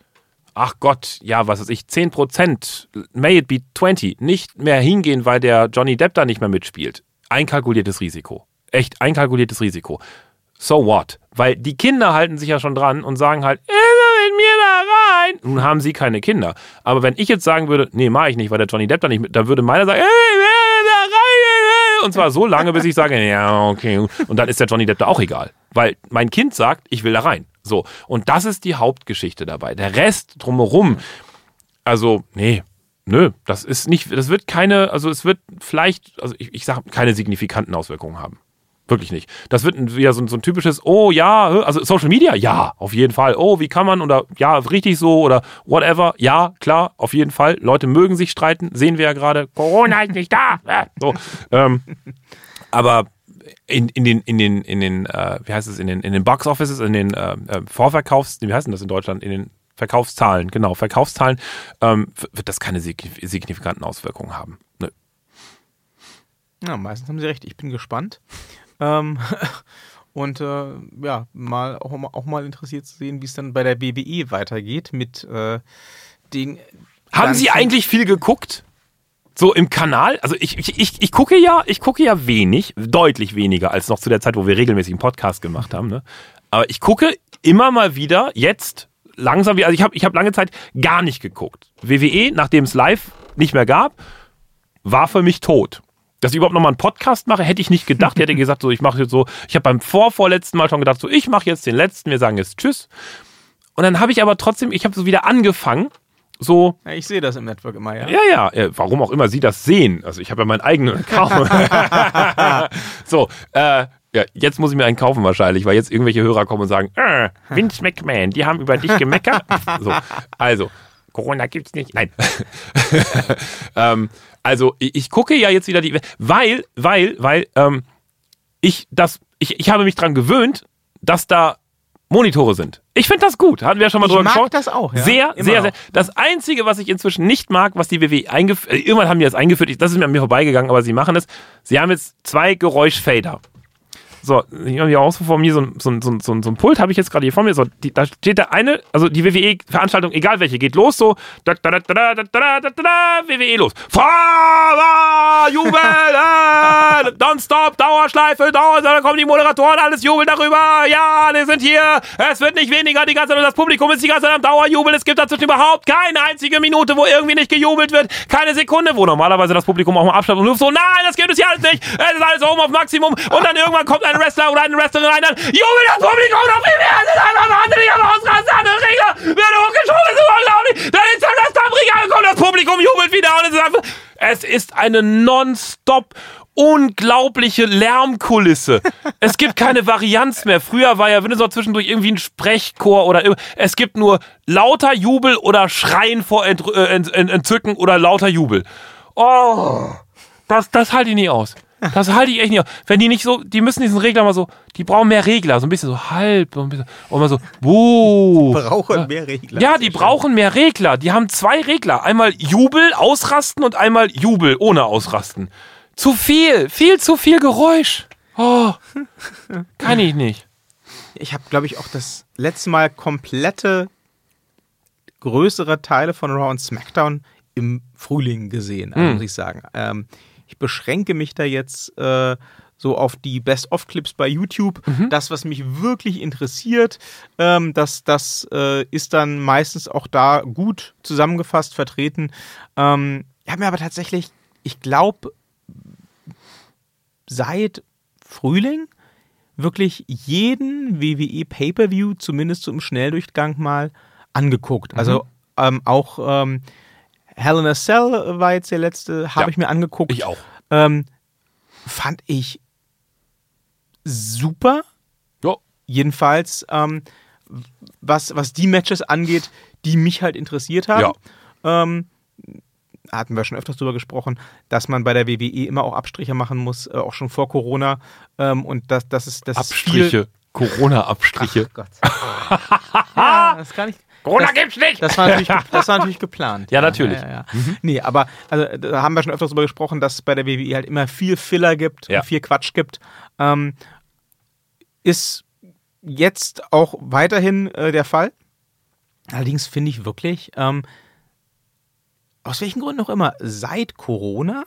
ach Gott, ja, was weiß ich, 10%, may it be 20, nicht mehr hingehen, weil der Johnny Depp da nicht mehr mitspielt. Einkalkuliertes Risiko. Echt einkalkuliertes Risiko. So what? Weil die Kinder halten sich ja schon dran und sagen halt, immer mit mir da rein. Nun haben sie keine Kinder. Aber wenn ich jetzt sagen würde, nee, mach ich nicht, weil der Johnny Depp da nicht mit, dann würde meiner sagen, wer da rein? Und zwar so lange, bis ich sage, ja, okay. Und dann ist der Johnny Depp da auch egal. Weil mein Kind sagt, ich will da rein. So, und das ist die Hauptgeschichte dabei. Der Rest drumherum, also, nee, nö, das ist nicht, das wird keine, also es wird vielleicht, also ich, ich sage, keine signifikanten Auswirkungen haben. Wirklich nicht. Das wird wieder so, so, ein typisches, oh ja, also Social Media, ja, auf jeden Fall. Oh, wie kann man oder ja, richtig so oder whatever, ja, klar, auf jeden Fall. Leute mögen sich streiten, sehen wir ja gerade. Corona ist nicht da. So, ähm, aber in, in den, in den, in den, äh, wie heißt es, in den, in den Box Offices, in den äh, äh Vorverkaufs, wie heißt denn das in Deutschland, in den Verkaufszahlen, genau, Verkaufszahlen, ähm, wird das keine signifikanten Auswirkungen haben. Nö. Ja, meistens haben sie recht. Ich bin gespannt. Ähm, und äh, ja, mal auch, auch, mal interessiert zu sehen, wie es dann bei der BBE weitergeht mit äh, den. Haben Sie eigentlich viel geguckt? So im Kanal? Also ich, ich, ich, ich gucke ja, ich gucke ja wenig, deutlich weniger als noch zu der Zeit, wo wir regelmäßig einen Podcast gemacht haben. Ne? Aber ich gucke immer mal wieder jetzt langsam, also ich habe ich hab lange Zeit gar nicht geguckt. WWE, nachdem es live nicht mehr gab, war für mich tot dass ich überhaupt nochmal einen Podcast mache, hätte ich nicht gedacht. Ich hätte gesagt, so, ich mache jetzt so, ich habe beim vorvorletzten Mal schon gedacht, so, ich mache jetzt den letzten, wir sagen jetzt Tschüss. Und dann habe ich aber trotzdem, ich habe so wieder angefangen, so. Ja, ich sehe das im Network immer, ja. Ja, ja, warum auch immer Sie das sehen. Also ich habe ja meinen eigenen Account. so, äh, ja, jetzt muss ich mir einen kaufen wahrscheinlich, weil jetzt irgendwelche Hörer kommen und sagen, äh, Vince McMahon, die haben über dich gemeckert. so, also, Corona gibt's nicht. Nein. ähm, also ich, ich, gucke ja jetzt wieder die, weil, weil, weil ähm, ich das, ich, ich habe mich dran gewöhnt, dass da Monitore sind. Ich finde das gut. Hatten wir ja schon mal ich drüber gesprochen. Ich mag das auch. Ja? Sehr, Immer sehr, sehr. Das Einzige, was ich inzwischen nicht mag, was die WWE eingeführt, äh, irgendwann haben die das eingeführt, das ist mir an mir vorbeigegangen, aber sie machen es. Sie haben jetzt zwei Geräuschfader. So, hier auch so vor mir so ein, so ein, so ein, so ein, Pult, habe ich jetzt gerade hier vor mir. So, die, da steht der eine, also die WWE-Veranstaltung, egal welche, geht los so. Da, da, da, da, da, da, da, da, WWE los. Fahrer, Jubel, äh, Don't-Stop, Dauerschleife, Dauer, da kommen die Moderatoren, alles jubeln darüber. Ja, wir sind hier. Es wird nicht weniger die ganze Zeit. Das Publikum ist die ganze Zeit am Dauerjubel. Es gibt dazwischen überhaupt keine einzige Minute, wo irgendwie nicht gejubelt wird. Keine Sekunde, wo normalerweise das Publikum auch mal abschlappt und ruft so, nein, das gibt es hier alles nicht. Es ist alles oben auf Maximum. Und dann irgendwann kommt ein Wrestler oder eine Wrestlerin rein, dann jubelt das Publikum noch viel mehr. Es ist einfach wahnsinnig am Ausrasten. Andere Regler werden hochgeschoben. Es ist unglaublich. Dann ist der Wrestler am Ring. Das Publikum jubelt wieder. Und es ist einfach, es ist eine nonstop unglaubliche Lärmkulisse. Es gibt keine Varianz mehr. Früher war ja, noch zwischendurch irgendwie ein Sprechchor oder es gibt nur lauter Jubel oder Schreien vor Ent, äh, Ent, Ent, Entzücken oder lauter Jubel. Oh, das, das halte ich nie aus. Das halte ich echt nicht. Wenn die nicht so, die müssen diesen Regler mal so, die brauchen mehr Regler, so ein bisschen so halb, so ein bisschen, und mal so, wuh. Die brauchen mehr Regler. Ja, die brauchen mehr Regler. Die haben zwei Regler. Einmal Jubel, ausrasten und einmal Jubel, ohne ausrasten. Zu viel, viel zu viel Geräusch. Oh, kann ich nicht. Ich habe, glaube ich, auch das letzte Mal komplette größere Teile von Raw und SmackDown im Frühling gesehen, mm. muss ich sagen. Ähm, beschränke mich da jetzt äh, so auf die Best-of-Clips bei YouTube. Mhm. Das, was mich wirklich interessiert, ähm, das, das äh, ist dann meistens auch da gut zusammengefasst vertreten. Ähm, ich habe mir aber tatsächlich, ich glaube, seit Frühling wirklich jeden WWE Pay-per-View zumindest so im Schnelldurchgang mal angeguckt. Also mhm. ähm, auch ähm, Hell in a Cell war jetzt der letzte, habe ja, ich mir angeguckt. Ich auch. Ähm, fand ich super. Ja. Jedenfalls, ähm, was, was die Matches angeht, die mich halt interessiert haben. Ja. Ähm, hatten wir schon öfters darüber gesprochen, dass man bei der WWE immer auch Abstriche machen muss, äh, auch schon vor Corona. Ähm, und das, das ist das Abstriche. Corona-Abstriche. Gott. ja, das kann ich. Corona das, gibt's nicht! Das war natürlich, das war natürlich geplant. Ja, natürlich. Ja, ja, mhm. Nee, aber also, da haben wir schon öfters darüber gesprochen, dass es bei der WWE halt immer viel Filler gibt, ja. viel Quatsch gibt. Ähm, ist jetzt auch weiterhin äh, der Fall. Allerdings finde ich wirklich, ähm, aus welchen Gründen auch immer, seit Corona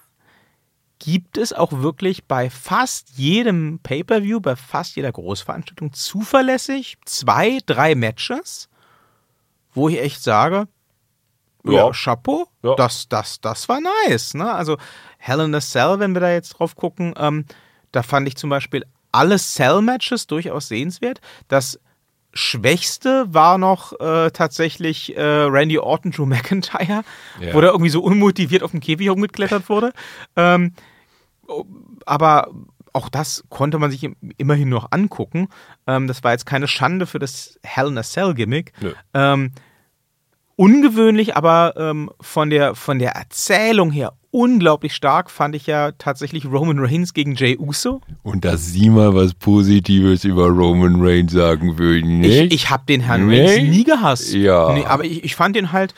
gibt es auch wirklich bei fast jedem Pay-per-View, bei fast jeder Großveranstaltung zuverlässig zwei, drei Matches, wo ich echt sage, ja, ja Chapeau, ja. Das, das, das war nice. Ne? Also Hell in a Cell, wenn wir da jetzt drauf gucken, ähm, da fand ich zum Beispiel alle Cell-Matches durchaus sehenswert. Das Schwächste war noch äh, tatsächlich äh, Randy Orton, Drew McIntyre, Ja. wo der irgendwie so unmotiviert auf dem Käfig rumgeklettert wurde. Ähm, aber auch das konnte man sich im- immerhin noch angucken. Ähm, das war jetzt keine Schande für das Hell in a Cell Gimmick. Nö. Ähm, ungewöhnlich, aber ähm, von, der, von der Erzählung her unglaublich stark fand ich ja tatsächlich Roman Reigns gegen Jay Uso. Und dass Sie mal was Positives über Roman Reigns sagen würden, Ich, nicht? ich habe den Herrn Nee? Reigns nie gehasst. Ja. Nee, aber ich, ich fand den halt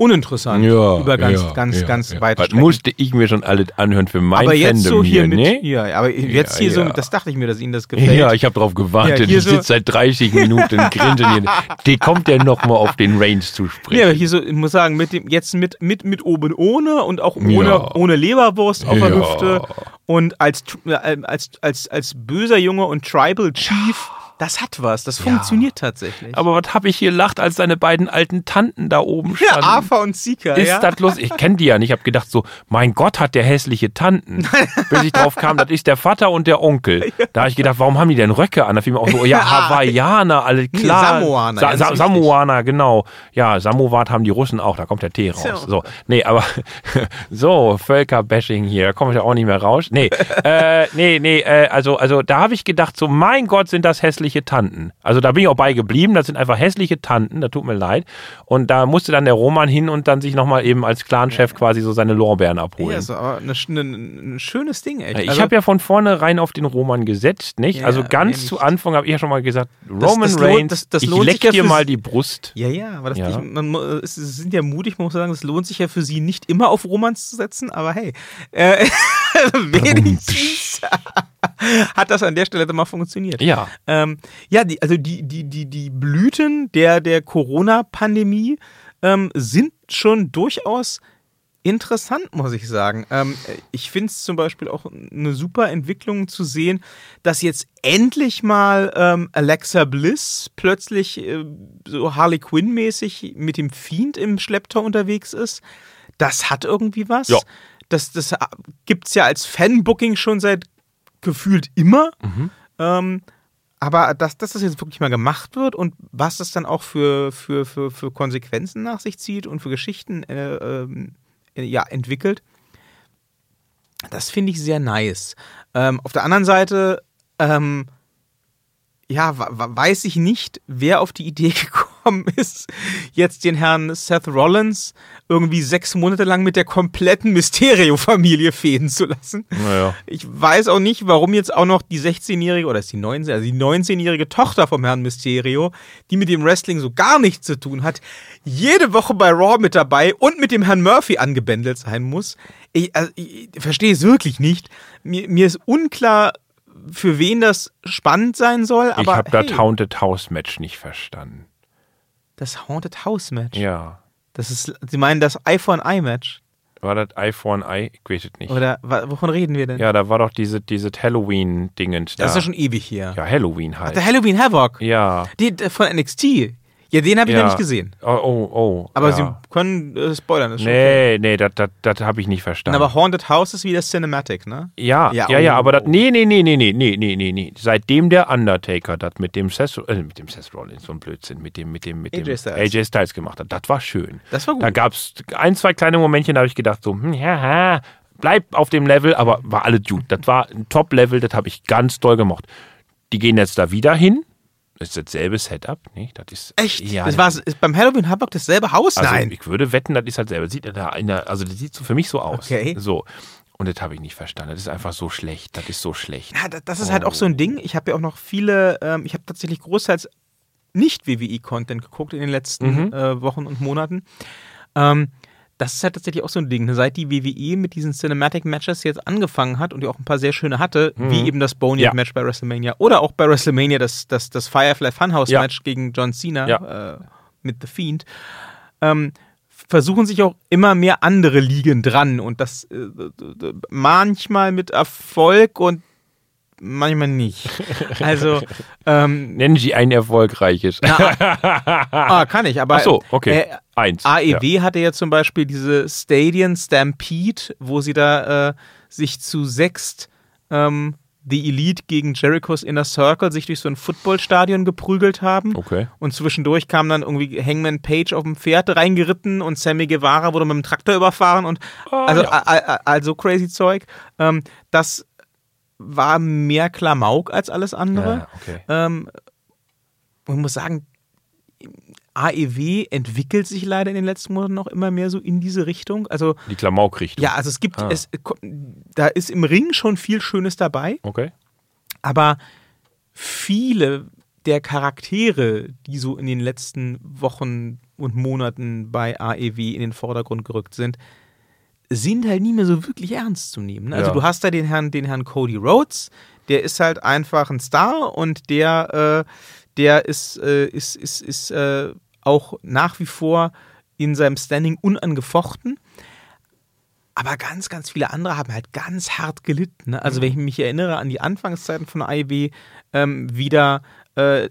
uninteressant ja, über ganz, ja, ganz, ja, ganz ja. weite Was musste ich mir schon alles anhören für mein aber jetzt Fandom so hier, mit, ne? ja, aber jetzt hier so, das dachte ich mir, dass Ihnen das gefällt. Ja, ich habe darauf gewartet. Hier ich so- sitze seit 30 Minuten und grinse hier. Die kommt ja noch mal auf den Reigns zu sprechen. Ja, aber hier so, ich muss sagen, mit dem, jetzt mit, mit, mit oben ohne und auch ohne, ohne Leberwurst auf der. Hüfte und als, äh, als, als, als böser Junge und Tribal Chief, das hat was, das funktioniert tatsächlich. Aber was habe ich hier lacht, als seine beiden alten Tanten da oben ja, standen? Arthur und Sika, ist ja. das los? Ich kenne die ja nicht. Ich habe gedacht so, mein Gott, hat der hässliche Tanten. Bis ich drauf kam, das ist der Vater und der Onkel. Da habe ich gedacht, warum haben die denn Röcke an? Da fiel mir auch so, ja, Hawaiianer, alle klar. Samoaner, Sa Sa. Samoaner, genau. Ja, Samovat haben die Russen auch, da kommt der Tee raus. So. So, nee, aber so, Völkerbashing hier, da komme ich ja auch nicht mehr raus. Nee, äh, nee, nee, äh, also, also da habe ich gedacht, so, mein Gott, sind das hässliche Tanten. Also da bin ich auch bei geblieben, das sind einfach hässliche Tanten, da tut mir leid. Und da musste dann der Roman hin und dann sich nochmal eben als Clanchef quasi so seine Lorbeeren abholen. Ja, ist aber eine, eine, ein schönes Ding, echt. Ich Also, habe ja von vornherein auf den Roman gesetzt, nicht? Ja, also ganz nicht. zu Anfang habe ich ja schon mal gesagt, Roman das lohnt- Reigns, das- das ich lohnt leck ja dir mal die Brust. Ja, ja, aber das, Ja. Ich, man, es sind ja mutig, man muss sagen, es lohnt sich ja für sie nicht immer auf Romans zu setzen, aber hey, äh, wenigstens hat das an der Stelle dann mal funktioniert. Ja. Ähm, ja, die, also die, die, die, die Blüten der, der Corona-Pandemie ähm, sind schon durchaus interessant, muss ich sagen. Ähm, ich finde es zum Beispiel auch eine super Entwicklung zu sehen, dass jetzt endlich mal ähm, Alexa Bliss plötzlich äh, so Harley Quinn-mäßig mit dem Fiend im Schlepptau unterwegs ist. Das hat irgendwie was. Ja. Das, das gibt es ja als Fanbooking schon seit gefühlt immer. Ähm, aber dass, dass das jetzt wirklich mal gemacht wird und was das dann auch für, für, für, für Konsequenzen nach sich zieht und für Geschichten äh, ähm, äh, ja, entwickelt, das finde ich sehr nice. Ähm, auf der anderen Seite, ähm, ja, weiß ich nicht, wer auf die Idee gekommen ist, jetzt den Herrn Seth Rollins irgendwie sechs Monate lang mit der kompletten Mysterio-Familie fäden zu lassen. Naja. Ich weiß auch nicht, warum jetzt auch noch die 16-jährige oder ist die 19, also die 19-jährige Tochter vom Herrn Mysterio, die mit dem Wrestling so gar nichts zu tun hat, jede Woche bei Raw mit dabei und mit dem Herrn Murphy angebändelt sein muss. Ich, also, ich verstehe es wirklich nicht. Mir, mir ist unklar, für wen das spannend sein soll, aber ich habe hey, das Haunted House Match nicht verstanden. das Haunted House Match. Ja. Das ist, Sie meinen das Eye for an Eye Match? War das Eye for an Eye? Ich weiß es nicht. Oder wovon reden wir denn? Ja, da war doch diese, diese Halloween-Dingens da. das ist ja schon ewig hier. ja, Halloween halt. Der Halloween Havoc. ja. Die, der von NXT. Ja, den habe ich ja. noch nicht gesehen. Oh, oh, oh. Aber ja. Sie können äh, spoilern. Ist schon okay. Nee, nee, das, das, das habe ich nicht verstanden. Aber Haunted House ist wieder Cinematic, ne? Ja, Ja, ja, ja, oh. aber das, nee, nee, nee, nee, nee, nee, nee, nee, nee. Seitdem der Undertaker das mit dem Seth, äh, mit dem Seth Rollins, so ein Blödsinn, mit dem, mit dem, mit dem AJ Styles. AJ Styles gemacht hat, das war schön. Das war gut. Da gab es ein, zwei kleine Momentchen, da habe ich gedacht, so, hm, ja, ja, bleib auf dem Level, aber war alles gut. Das war ein Top-Level, das habe ich ganz doll gemocht. Die gehen jetzt da wieder hin. Das ist dasselbe Setup, nicht? Das ist Echt? Ja, das war ist beim Halloween Havoc dasselbe Haus? also Nein. ich würde wetten, das ist halt selber. Sieht da in der, also das sieht so für mich so aus. Okay. So. Und das habe ich nicht verstanden. Das ist einfach so schlecht. Das ist so schlecht. Ja, da- das ist halt auch so ein Ding. Ich habe ja auch noch viele, ähm, ich habe tatsächlich großteils nicht WWE-Content geguckt in den letzten Mhm. äh, Wochen und Monaten. Ähm, das ist halt tatsächlich auch so ein Ding. ne? Seit die WWE mit diesen Cinematic Matches jetzt angefangen hat und die auch ein paar sehr schöne hatte, wie eben das Boneyard Mhm. Ja. Match bei WrestleMania oder auch bei WrestleMania das, das, das Firefly Funhouse Ja. Match gegen John Cena Ja. äh, mit The Fiend, ähm, versuchen sich auch immer mehr andere Ligen dran und das äh, manchmal mit Erfolg und manchmal nicht. Also, ähm, Nennen Sie ein erfolgreiches. ah, kann ich, aber Ach so, okay. äh, Eins. AEW hatte ja zum Beispiel diese Stadion Stampede, wo sie da äh, sich zu sechst ähm, The Elite gegen Jerichos Inner Circle sich durch so ein Footballstadion geprügelt haben. Okay. Und zwischendurch kam dann irgendwie Hangman Page auf dem Pferd reingeritten und Sammy Guevara wurde mit dem Traktor überfahren und Ah, also, ja. also crazy Zeug. Ähm, das war mehr Klamauk als alles andere. Ja, okay. Ähm, ich muss sagen, AEW entwickelt sich leider in den letzten Monaten noch immer mehr so in diese Richtung. Also Die Klamauk-Richtung. ja, also es gibt, Ah. es, da ist im Ring schon viel Schönes dabei, Okay. aber viele der Charaktere, die so in den letzten Wochen und Monaten bei AEW in den Vordergrund gerückt sind, sind halt nie mehr so wirklich ernst zu nehmen. ne? Also Ja. du hast da den Herrn, den Herrn Cody Rhodes, der ist halt einfach ein Star und der, äh, der ist, äh, ist, ist, ist äh, auch nach wie vor in seinem Standing unangefochten. Aber ganz, ganz viele andere haben halt ganz hart gelitten. Ne? Also, wenn ich mich erinnere an die Anfangszeiten von AEW, ähm, wieder äh,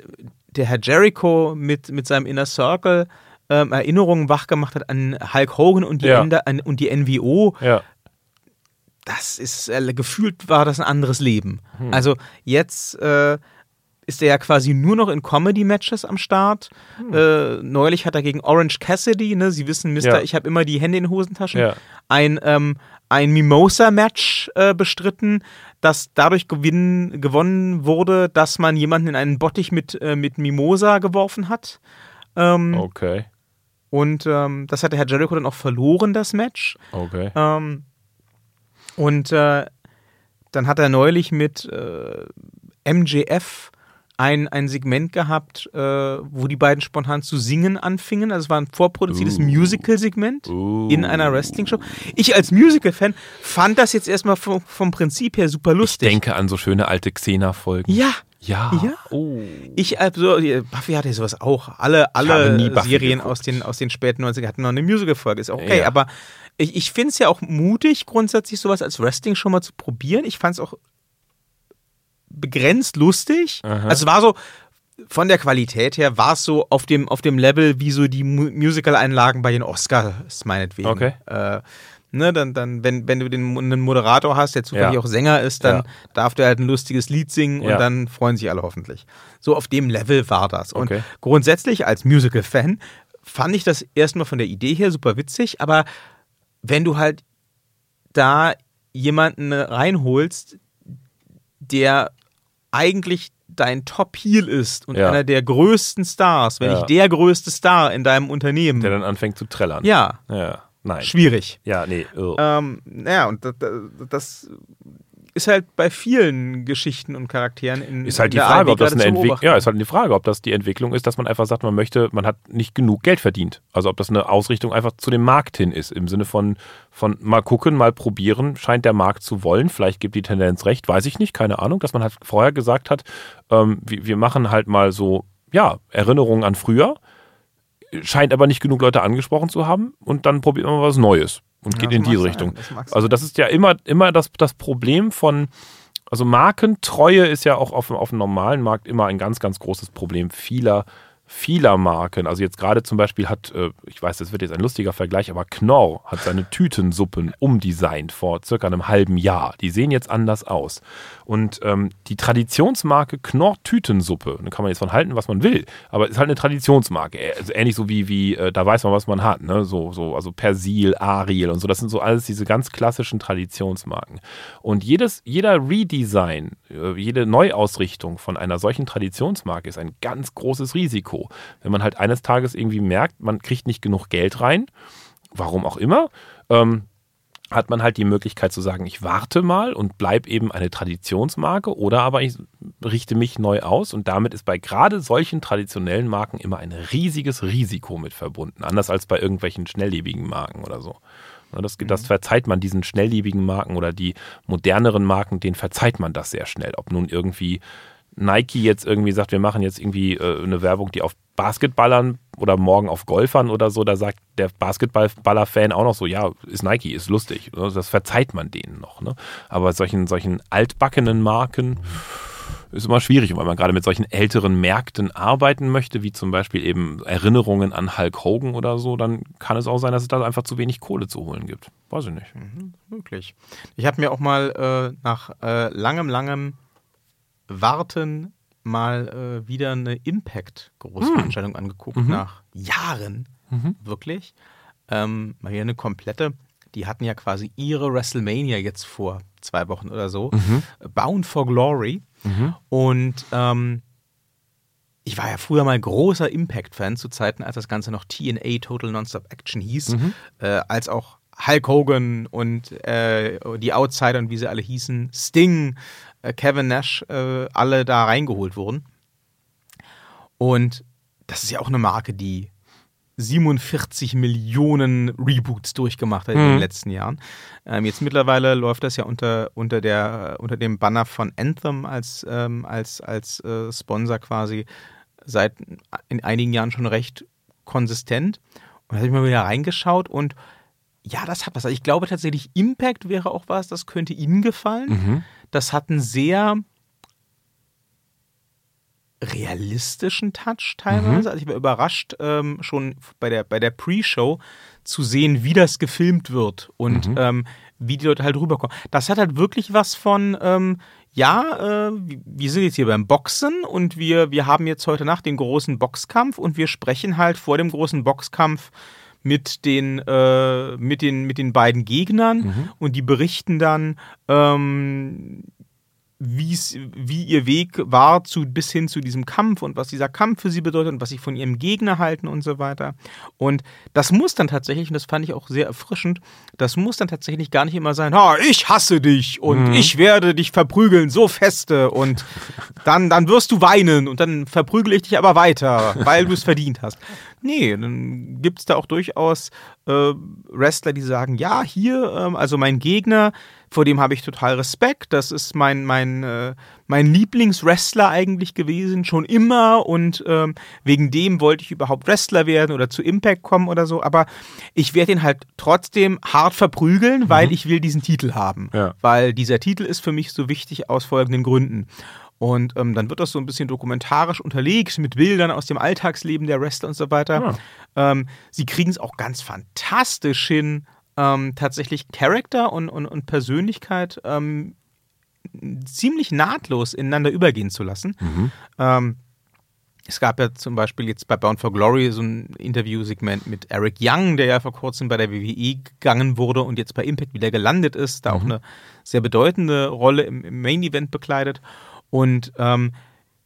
der Herr Jericho mit, mit seinem Inner Circle ähm, Erinnerungen wachgemacht hat an Hulk Hogan und die, Ja. Ende, an, und die NWO, Ja. das ist, äh, gefühlt war das ein anderes Leben. Also jetzt äh, ist er ja quasi nur noch in Comedy-Matches am Start. Äh, neulich hat er gegen Orange Cassidy, ne, Sie wissen, Mister, Ja. ich habe immer die Hände in Hosentaschen, Ja. ein, ähm, ein Mimosa-Match äh, bestritten, das dadurch gewinnen, gewonnen wurde, dass man jemanden in einen Bottich mit, äh, mit Mimosa geworfen hat. Ähm, Okay. Und ähm, das hat der Herr Jericho dann auch verloren, das Match. Okay. Ähm, und äh, dann hat er neulich mit äh, MJF ein, ein Segment gehabt, äh, wo die beiden spontan zu singen anfingen. Also es war ein vorproduziertes. Musical-Segment in einer Wrestling-Show. Ich als Musical-Fan fand das jetzt erstmal vom, vom Prinzip her super Ich lustig. denke an so schöne alte Xena-Folgen. ja, Ja. Ja. Oh. ich also, Buffy hatte sowas auch. Alle, alle Serien geguckt. aus den, aus den späten 90ern hatten noch eine Musical-Folge. Ist auch okay. Ja. Aber ich, ich finde es ja auch mutig, grundsätzlich sowas als Wrestling schon mal zu probieren. Ich fand es auch begrenzt lustig. Aha. Also es war so, von der Qualität her war es so auf dem, auf dem Level wie so die Mu Musical-Einlagen bei den Oscars, meinetwegen. Okay. Äh, ne, dann, dann, wenn, wenn du den, einen Moderator hast, der zufällig Ja. auch Sänger ist, dann Ja. darf der halt ein lustiges Lied singen Ja. und dann freuen sich alle hoffentlich. So auf dem Level war das. Und Okay. grundsätzlich als Musical-Fan fand ich das erstmal von der Idee her super witzig, aber wenn du halt da jemanden reinholst, der eigentlich dein Top-Heel ist und Ja. einer der größten Stars, wenn Ja. nicht der größte Star in deinem Unternehmen. Der dann anfängt zu trällern. ja, Ja. Nein. schwierig. Ja, nee. irr. Ähm, ja, und das, das ist halt bei vielen Geschichten und Charakteren in Ist halt die Frage, ARD ob das eine Entwicklung, ja, ist halt die Frage, ob das die Entwicklung ist, dass man einfach sagt, man möchte, man hat nicht genug Geld verdient. Also ob das eine Ausrichtung einfach zu dem Markt hin ist, im Sinne von, von mal gucken, mal probieren, scheint der Markt zu wollen. Vielleicht gibt die Tendenz recht, weiß ich nicht, keine Ahnung, dass man halt vorher gesagt hat, ähm, wir, wir machen halt mal so, ja, Erinnerungen an früher, scheint aber nicht genug Leute angesprochen zu haben und dann probiert man was Neues und Ja, geht in diese Richtung. das Also das ist ja immer, immer das, das Problem von, also Markentreue ist ja auch auf, dem- auf dem normalen Markt immer ein ganz, ganz großes Problem vieler, vieler Marken. Also jetzt gerade zum Beispiel hat, äh, ich weiß, das wird jetzt ein lustiger Vergleich, aber Knorr hat seine Tütensuppen umdesignt vor circa einem halben Jahr. Die sehen jetzt anders aus. Und ähm, die Traditionsmarke Knorr Tütensuppe, da kann man jetzt von halten, was man will, aber ist halt eine Traditionsmarke. Also ähnlich so wie, wie äh, da weiß man, was man hat. Ne? So, so, also Persil, Ariel und so. Das sind so alles diese ganz klassischen Traditionsmarken. Und jedes, jeder Redesign, jede Neuausrichtung von einer solchen Traditionsmarke ist ein ganz großes Risiko. Wenn man halt eines Tages irgendwie merkt, man kriegt nicht genug Geld rein, warum auch immer, ähm, hat man halt die Möglichkeit zu sagen, ich warte mal und bleib eben eine Traditionsmarke oder aber ich richte mich neu aus und damit ist bei gerade solchen traditionellen Marken immer ein riesiges Risiko mit verbunden, anders als bei irgendwelchen schnelllebigen Marken oder so. Na, Das, das verzeiht man diesen schnelllebigen Marken oder die moderneren Marken, denen verzeiht man das sehr schnell. Ob nun irgendwie Nike jetzt irgendwie sagt, wir machen jetzt irgendwie äh, eine Werbung, die auf Basketballern oder morgen auf Golfern oder so, da sagt der Basketballer-Fan auch noch so, ja, ist Nike, ist lustig. Ne? Das verzeiht man denen noch. Ne? Aber solchen, solchen altbackenen Marken, ist immer schwierig, weil man gerade mit solchen älteren Märkten arbeiten möchte, wie zum Beispiel eben Erinnerungen an Hulk Hogan oder so, dann kann es auch sein, dass es da einfach zu wenig Kohle zu holen gibt. Weiß ich nicht. Mhm, möglich. Ich habe mir auch mal äh, nach äh, langem, langem Warten mal äh, wieder eine Impact-Großveranstaltung hm. angeguckt, mhm. nach Jahren, mhm. wirklich. Ähm, mal hier eine komplette. Die hatten ja quasi ihre WrestleMania jetzt vor zwei Wochen oder so. Mhm. Bound for Glory. Mhm. Und ähm, ich war ja früher mal großer Impact-Fan zu Zeiten, als das Ganze noch TNA Total Nonstop Action hieß, mhm. äh, als auch Hulk Hogan und äh, die Outsider und wie sie alle hießen, Sting, äh, Kevin Nash, äh, alle da reingeholt wurden. Und das ist ja auch eine Marke, die 47 Millionen Reboots durchgemacht hat mhm. in den mhm. letzten Jahren. Ähm, jetzt mittlerweile läuft das ja unter, unter, der, unter dem Banner von Anthem als, ähm, als, als äh, Sponsor quasi seit in einigen Jahren schon recht konsistent. Und da habe ich mal wieder reingeschaut und ja, das hat was. Also ich glaube tatsächlich, Impact wäre auch was, das könnte Ihnen gefallen. Mhm. Das hat einen sehr realistischen Touch teilweise. Mhm. Also ich war überrascht, ähm, schon bei der, bei der Pre-Show zu sehen, wie das gefilmt wird und mhm. ähm, wie die Leute halt rüberkommen. Das hat halt wirklich was von, ähm, ja, äh, wir sind jetzt hier beim Boxen und wir, wir haben jetzt heute Nacht den großen Boxkampf und wir sprechen halt vor dem großen Boxkampf mit den, äh, mit den, mit den beiden Gegnern mhm. und die berichten dann, ähm, wie ihr Weg war zu, bis hin zu diesem Kampf und was dieser Kampf für sie bedeutet und was sie von ihrem Gegner halten und so weiter. Und das muss dann tatsächlich, und das fand ich auch sehr erfrischend, das muss dann tatsächlich gar nicht immer sein, ha, ich hasse dich und mhm. ich werde dich verprügeln, so feste und dann, dann wirst du weinen und dann verprügel ich dich aber weiter, weil du es verdient hast. Nee, dann gibt es da auch durchaus äh, Wrestler, die sagen, ja, hier, ähm, also mein Gegner, vor dem habe ich total Respekt. Das ist mein, mein, äh, mein Lieblingswrestler eigentlich gewesen, schon immer. Und ähm, wegen dem wollte ich überhaupt Wrestler werden oder zu Impact kommen oder so. Aber ich werde ihn halt trotzdem hart verprügeln, mhm. weil ich will diesen Titel haben. Ja. Weil dieser Titel ist für mich so wichtig aus folgenden Gründen. Und ähm, dann wird das so ein bisschen dokumentarisch unterlegt mit Bildern aus dem Alltagsleben der Wrestler und so weiter. Ja. Ähm, sie kriegen es auch ganz fantastisch hin, ähm, tatsächlich Charakter und, und, und Persönlichkeit ähm, ziemlich nahtlos ineinander übergehen zu lassen. Mhm. Ähm, es gab ja zum Beispiel jetzt bei Bound for Glory so ein Interviewsegment mit Eric Young, der ja vor kurzem bei der WWE gegangen wurde und jetzt bei Impact wieder gelandet ist, da mhm. auch eine sehr bedeutende Rolle im, im Main Event bekleidet. Und ähm,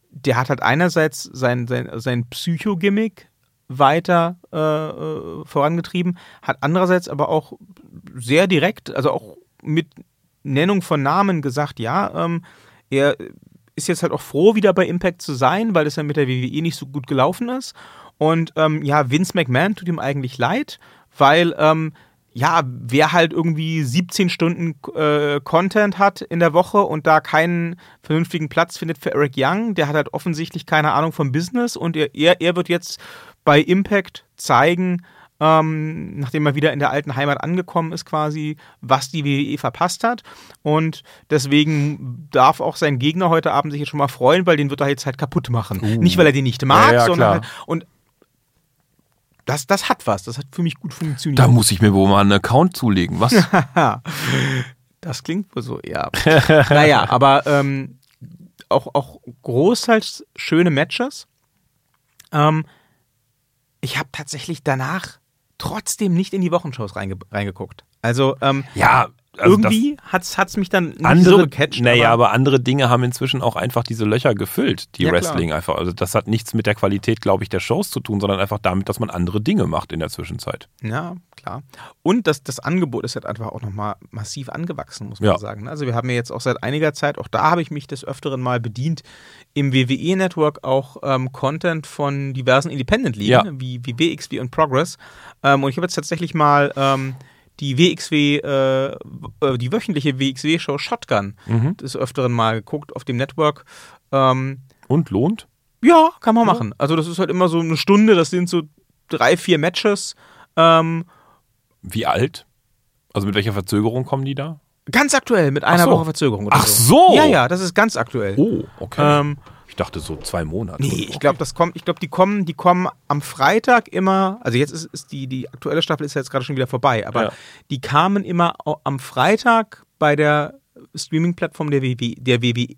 der hat halt einerseits sein, sein, sein Psycho-Gimmick weiter äh, äh, vorangetrieben, hat andererseits aber auch sehr direkt, also auch mit Nennung von Namen gesagt, ja, ähm, er ist jetzt halt auch froh, wieder bei Impact zu sein, weil es ja mit der WWE nicht so gut gelaufen ist. Und ähm, ja, Vince McMahon tut ihm eigentlich leid, weil ähm, ja, wer halt irgendwie 17 Stunden äh, Content hat in der Woche und da keinen vernünftigen Platz findet für Eric Young, der hat halt offensichtlich keine Ahnung vom Business und er, er, er wird jetzt bei Impact zeigen, ähm, nachdem er wieder in der alten Heimat angekommen ist, quasi, was die WWE verpasst hat. Und deswegen darf auch sein Gegner heute Abend sich jetzt schon mal freuen, weil den wird er jetzt halt kaputt machen. Uh. Nicht, weil er den nicht mag, ja, ja, sondern halt, und das, das hat was. Das hat für mich gut funktioniert. Da muss ich mir wohl mal einen Account zulegen. Was? das klingt wohl so, ja. naja, aber ähm, auch, auch großteils schöne Matches. Ähm, ich habe tatsächlich danach trotzdem nicht in die Wochenshows reinge reingeguckt. Also, ähm, ja, also irgendwie hat es mich dann nicht andere, so gecatcht. Naja, aber, aber, andere Dinge haben inzwischen auch einfach diese Löcher gefüllt, die ja, Wrestling klar. einfach. Also das hat nichts mit der Qualität, glaube ich, der Shows zu tun, sondern einfach damit, dass man andere Dinge macht in der Zwischenzeit. Ja, klar. Und das, das Angebot ist halt einfach auch nochmal massiv angewachsen, muss man ja. sagen. Also wir haben ja jetzt auch seit einiger Zeit, auch da habe ich mich des Öfteren mal bedient, im WWE-Network auch ähm, Content von diversen Independent-Ligen, ja. wie, wie WXW und Progress. Ähm, und ich habe jetzt tatsächlich mal... Ähm, die WXW, äh, äh, die wöchentliche WXW-Show Shotgun mhm. des Öfteren mal geguckt auf dem Network. Ähm, Und lohnt? Ja, kann man ja. machen. Also das ist halt immer so eine Stunde, das sind so drei, vier Matches. Ähm, Wie alt? Also mit welcher Verzögerung kommen die da? Ganz aktuell, mit einer so. Woche Verzögerung. Oder Ach so. Ja, ja, das ist ganz aktuell. Oh, okay. Ähm, ich dachte so zwei Monate. Nee, ich glaube, das kommt, ich glaube, die kommen, die kommen am Freitag immer, also jetzt ist, ist die, die aktuelle Staffel ist ja jetzt gerade schon wieder vorbei, aber Ja. die kamen immer am Freitag bei der Streaming-Plattform der WW, der WW,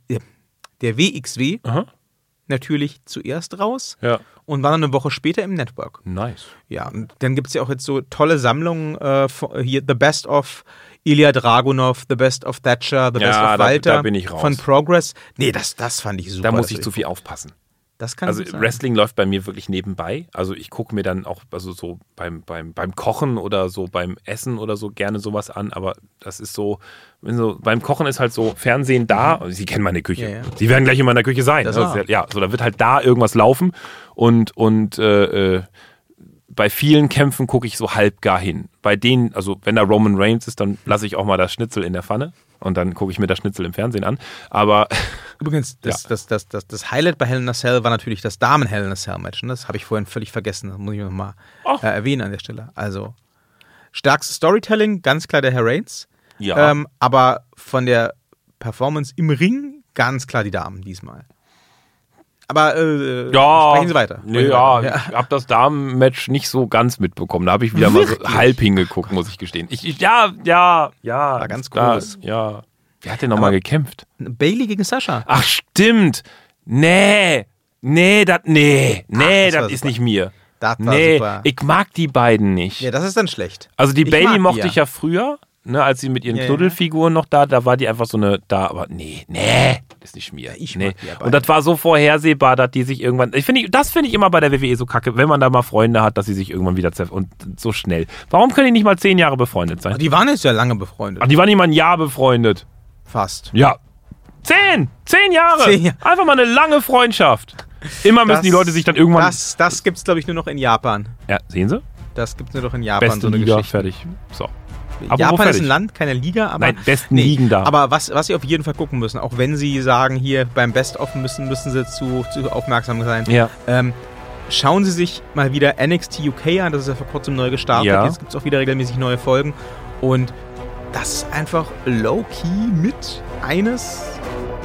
der WXW Aha. natürlich zuerst raus Ja. und waren dann eine Woche später im Network. Nice. Ja, und dann gibt es ja auch jetzt so tolle Sammlungen, äh, hier The Best of Ilya Dragunov, The Best of Thatcher, The Ja, Best da- of Walter da bin ich raus. von Progress. Nee, das, das fand ich super. Da muss ich zu viel aufpassen. Das kann Also. Wrestling läuft bei mir wirklich nebenbei. Also ich gucke mir dann auch, also so beim, beim, beim Kochen oder so beim Essen oder so gerne sowas an, aber das ist so, so, beim Kochen ist halt so Fernsehen da, Sie kennen meine Küche. Mhm. Ja, ja. Sie werden gleich in meiner Küche sein. Das ja, ja, so da wird halt da irgendwas laufen und, und äh, äh, bei vielen Kämpfen gucke ich so halbgar hin. Bei denen, also wenn da Roman Reigns ist, dann lasse ich auch mal das Schnitzel in der Pfanne und dann gucke ich mir das Schnitzel im Fernsehen an. Aber Übrigens, das, Ja. das, das, das, das Highlight bei Hell in a Cell war natürlich das Damen Hell in a Cell Match. Und das habe ich vorhin völlig vergessen. Das muss ich nochmal Oh. äh, erwähnen an der Stelle. Also, stärkstes Storytelling, ganz klar der Herr Reigns. Ja. Ähm, aber von der Performance im Ring, ganz klar die Damen diesmal. Aber äh, Ja, sprechen Sie weiter. Sie ja, weiter. ich habe das Damenmatch nicht so ganz mitbekommen. Da habe ich wieder mal so Wirklich? halb hingeguckt, muss ich gestehen. Ich, ich, ja, ja, ja. War ganz groß. Ja. Wer hat denn nochmal gekämpft? Bailey gegen Sascha. Ach, stimmt. Nee. Nee, das nee. Nee, das ist super. nicht mir. Das war Nee, super. ich mag die beiden nicht. Ja, das ist dann schlecht. Also die Ich Bailey mag die mochte ja. ich ja früher, ne, als sie mit ihren Ja. Knuddelfiguren noch da, da war die einfach so eine, da, aber nee, nee, das ist nicht mir. ich nee. Und das war so vorhersehbar, dass die sich irgendwann, ich finde, das finde ich immer bei der WWE so kacke, wenn man da mal Freunde hat, dass sie sich irgendwann wieder treffen und so schnell. Warum können die nicht mal zehn Jahre befreundet sein? Die waren jetzt ja lange befreundet. Ach, die waren nicht mal ein Jahr befreundet. Fast. Ja. Zehn! Zehn Jahre! Zehn Jahre. Einfach mal eine lange Freundschaft. Immer müssen die Leute sich dann irgendwann. Das, das gibt es, glaube ich, nur noch in Japan. ja, sehen Sie? Das gibt es nur noch in Japan, Beste so eine Liga, Geschichte. fertig. So. Apropos Japan ist ein Land, keine Liga, aber. Nein, besten Ligen da. Aber was, was Sie auf jeden Fall gucken müssen, auch wenn Sie sagen, hier beim Best-of müssen, müssen Sie zu, zu aufmerksam sein. Ja. Ähm, schauen Sie sich mal wieder NXT UK an, das ist ja vor kurzem neu gestartet. Ja. Jetzt gibt es auch wieder regelmäßig neue Folgen. Und das ist einfach low-key mit eines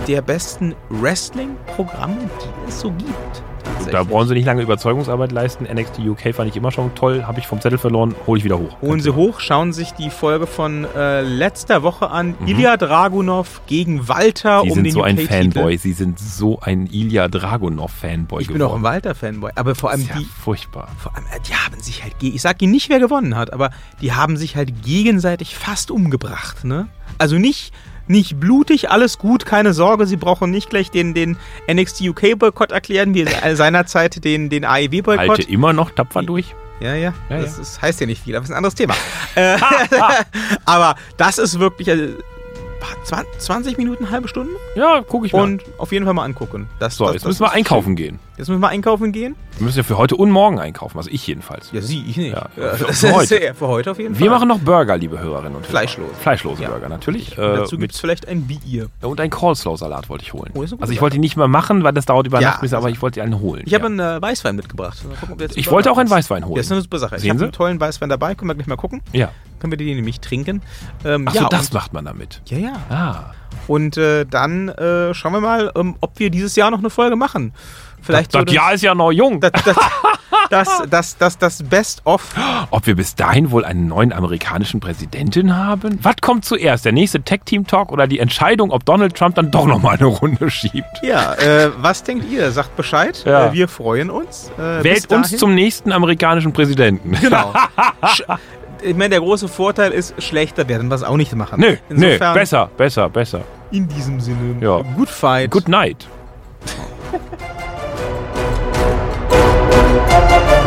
der besten Wrestling-Programme, die es so gibt. Da brauchen sie nicht lange Überzeugungsarbeit leisten. NXT UK fand ich immer schon toll. Habe ich vom Zettel verloren, hole ich wieder hoch. Holen Sie hoch, schauen sich die Folge von äh, letzter Woche an. Ilya Dragunov gegen Walter Mhm. Sie um sind den so ein UK-Titel. Fanboy. Sie sind so ein Ilya Dragunov-Fanboy Ich bin auch ein geworden. Walter-Fanboy. Aber vor allem ja die, furchtbar. vor allem, äh, die haben sich halt, ich sag Ihnen nicht, wer gewonnen hat, aber die haben sich halt gegenseitig fast umgebracht, ne? Also nicht, nicht blutig, alles gut, keine Sorge, Sie brauchen nicht gleich den, den NXT UK-Boykott erklären, wie seinerzeit den, den AEW-Boykott. Halte immer noch tapfer durch. Ja, ja, Ja, das ja. Ist, heißt ja nicht viel, aber das ist ein anderes Thema. äh, aber das ist wirklich äh, 20, 20 Minuten, halbe Stunde Ja, gucke ich mal. und auf jeden Fall mal angucken. Das, so, das, jetzt das müssen wir ist einkaufen gehen. Jetzt müssen wir einkaufen gehen. Wir müssen ja für heute und morgen einkaufen. Also ich jedenfalls. Ja, Sie, ich nicht. Ja, Ja, für- das für ist heute. ja für heute auf jeden Fall. Wir machen noch Burger, liebe Hörerinnen und Hörer. Fleischlos. Fleischlose Ja. Burger, natürlich. Äh, dazu gibt es vielleicht ein Bier. und ein Coleslaw-Salat wollte ich holen. Oh, ist also ich Sache. wollte ihn nicht mehr machen, weil das dauert über Nacht bis, aber ich wollte einen holen. Ich habe einen äh, Weißwein mitgebracht. Gucken, Ich wollte auch einen Weißwein holen. Das ist eine super Sache. Ich Sehen habe Sie? einen tollen Weißwein dabei. Können wir gleich mal gucken. ja. Können wir den nämlich trinken. Ähm, Ach ja, so, das macht man damit. Ja, ja. Ah. Und äh, dann äh, schauen wir mal, ähm, ob wir dieses Jahr noch eine Folge machen. Vielleicht das so Jahr ist ja noch jung. das, das, das, das, das, das Best-of. Ob wir bis dahin wohl einen neuen amerikanischen Präsidenten haben? Was kommt zuerst? Der nächste Tech-Team-Talk oder die Entscheidung, ob Donald Trump dann doch nochmal eine Runde schiebt? Ja, äh, was denkt ihr? Sagt Bescheid. Ja. Äh, wir freuen uns. Äh, Wählt uns zum nächsten amerikanischen Präsidenten. Genau. ich meine, der große Vorteil ist, schlechter werden, wir es auch nicht machen. Nö, Insofern, nö, besser, besser, besser. In diesem Sinne, ja. good fight. Good night.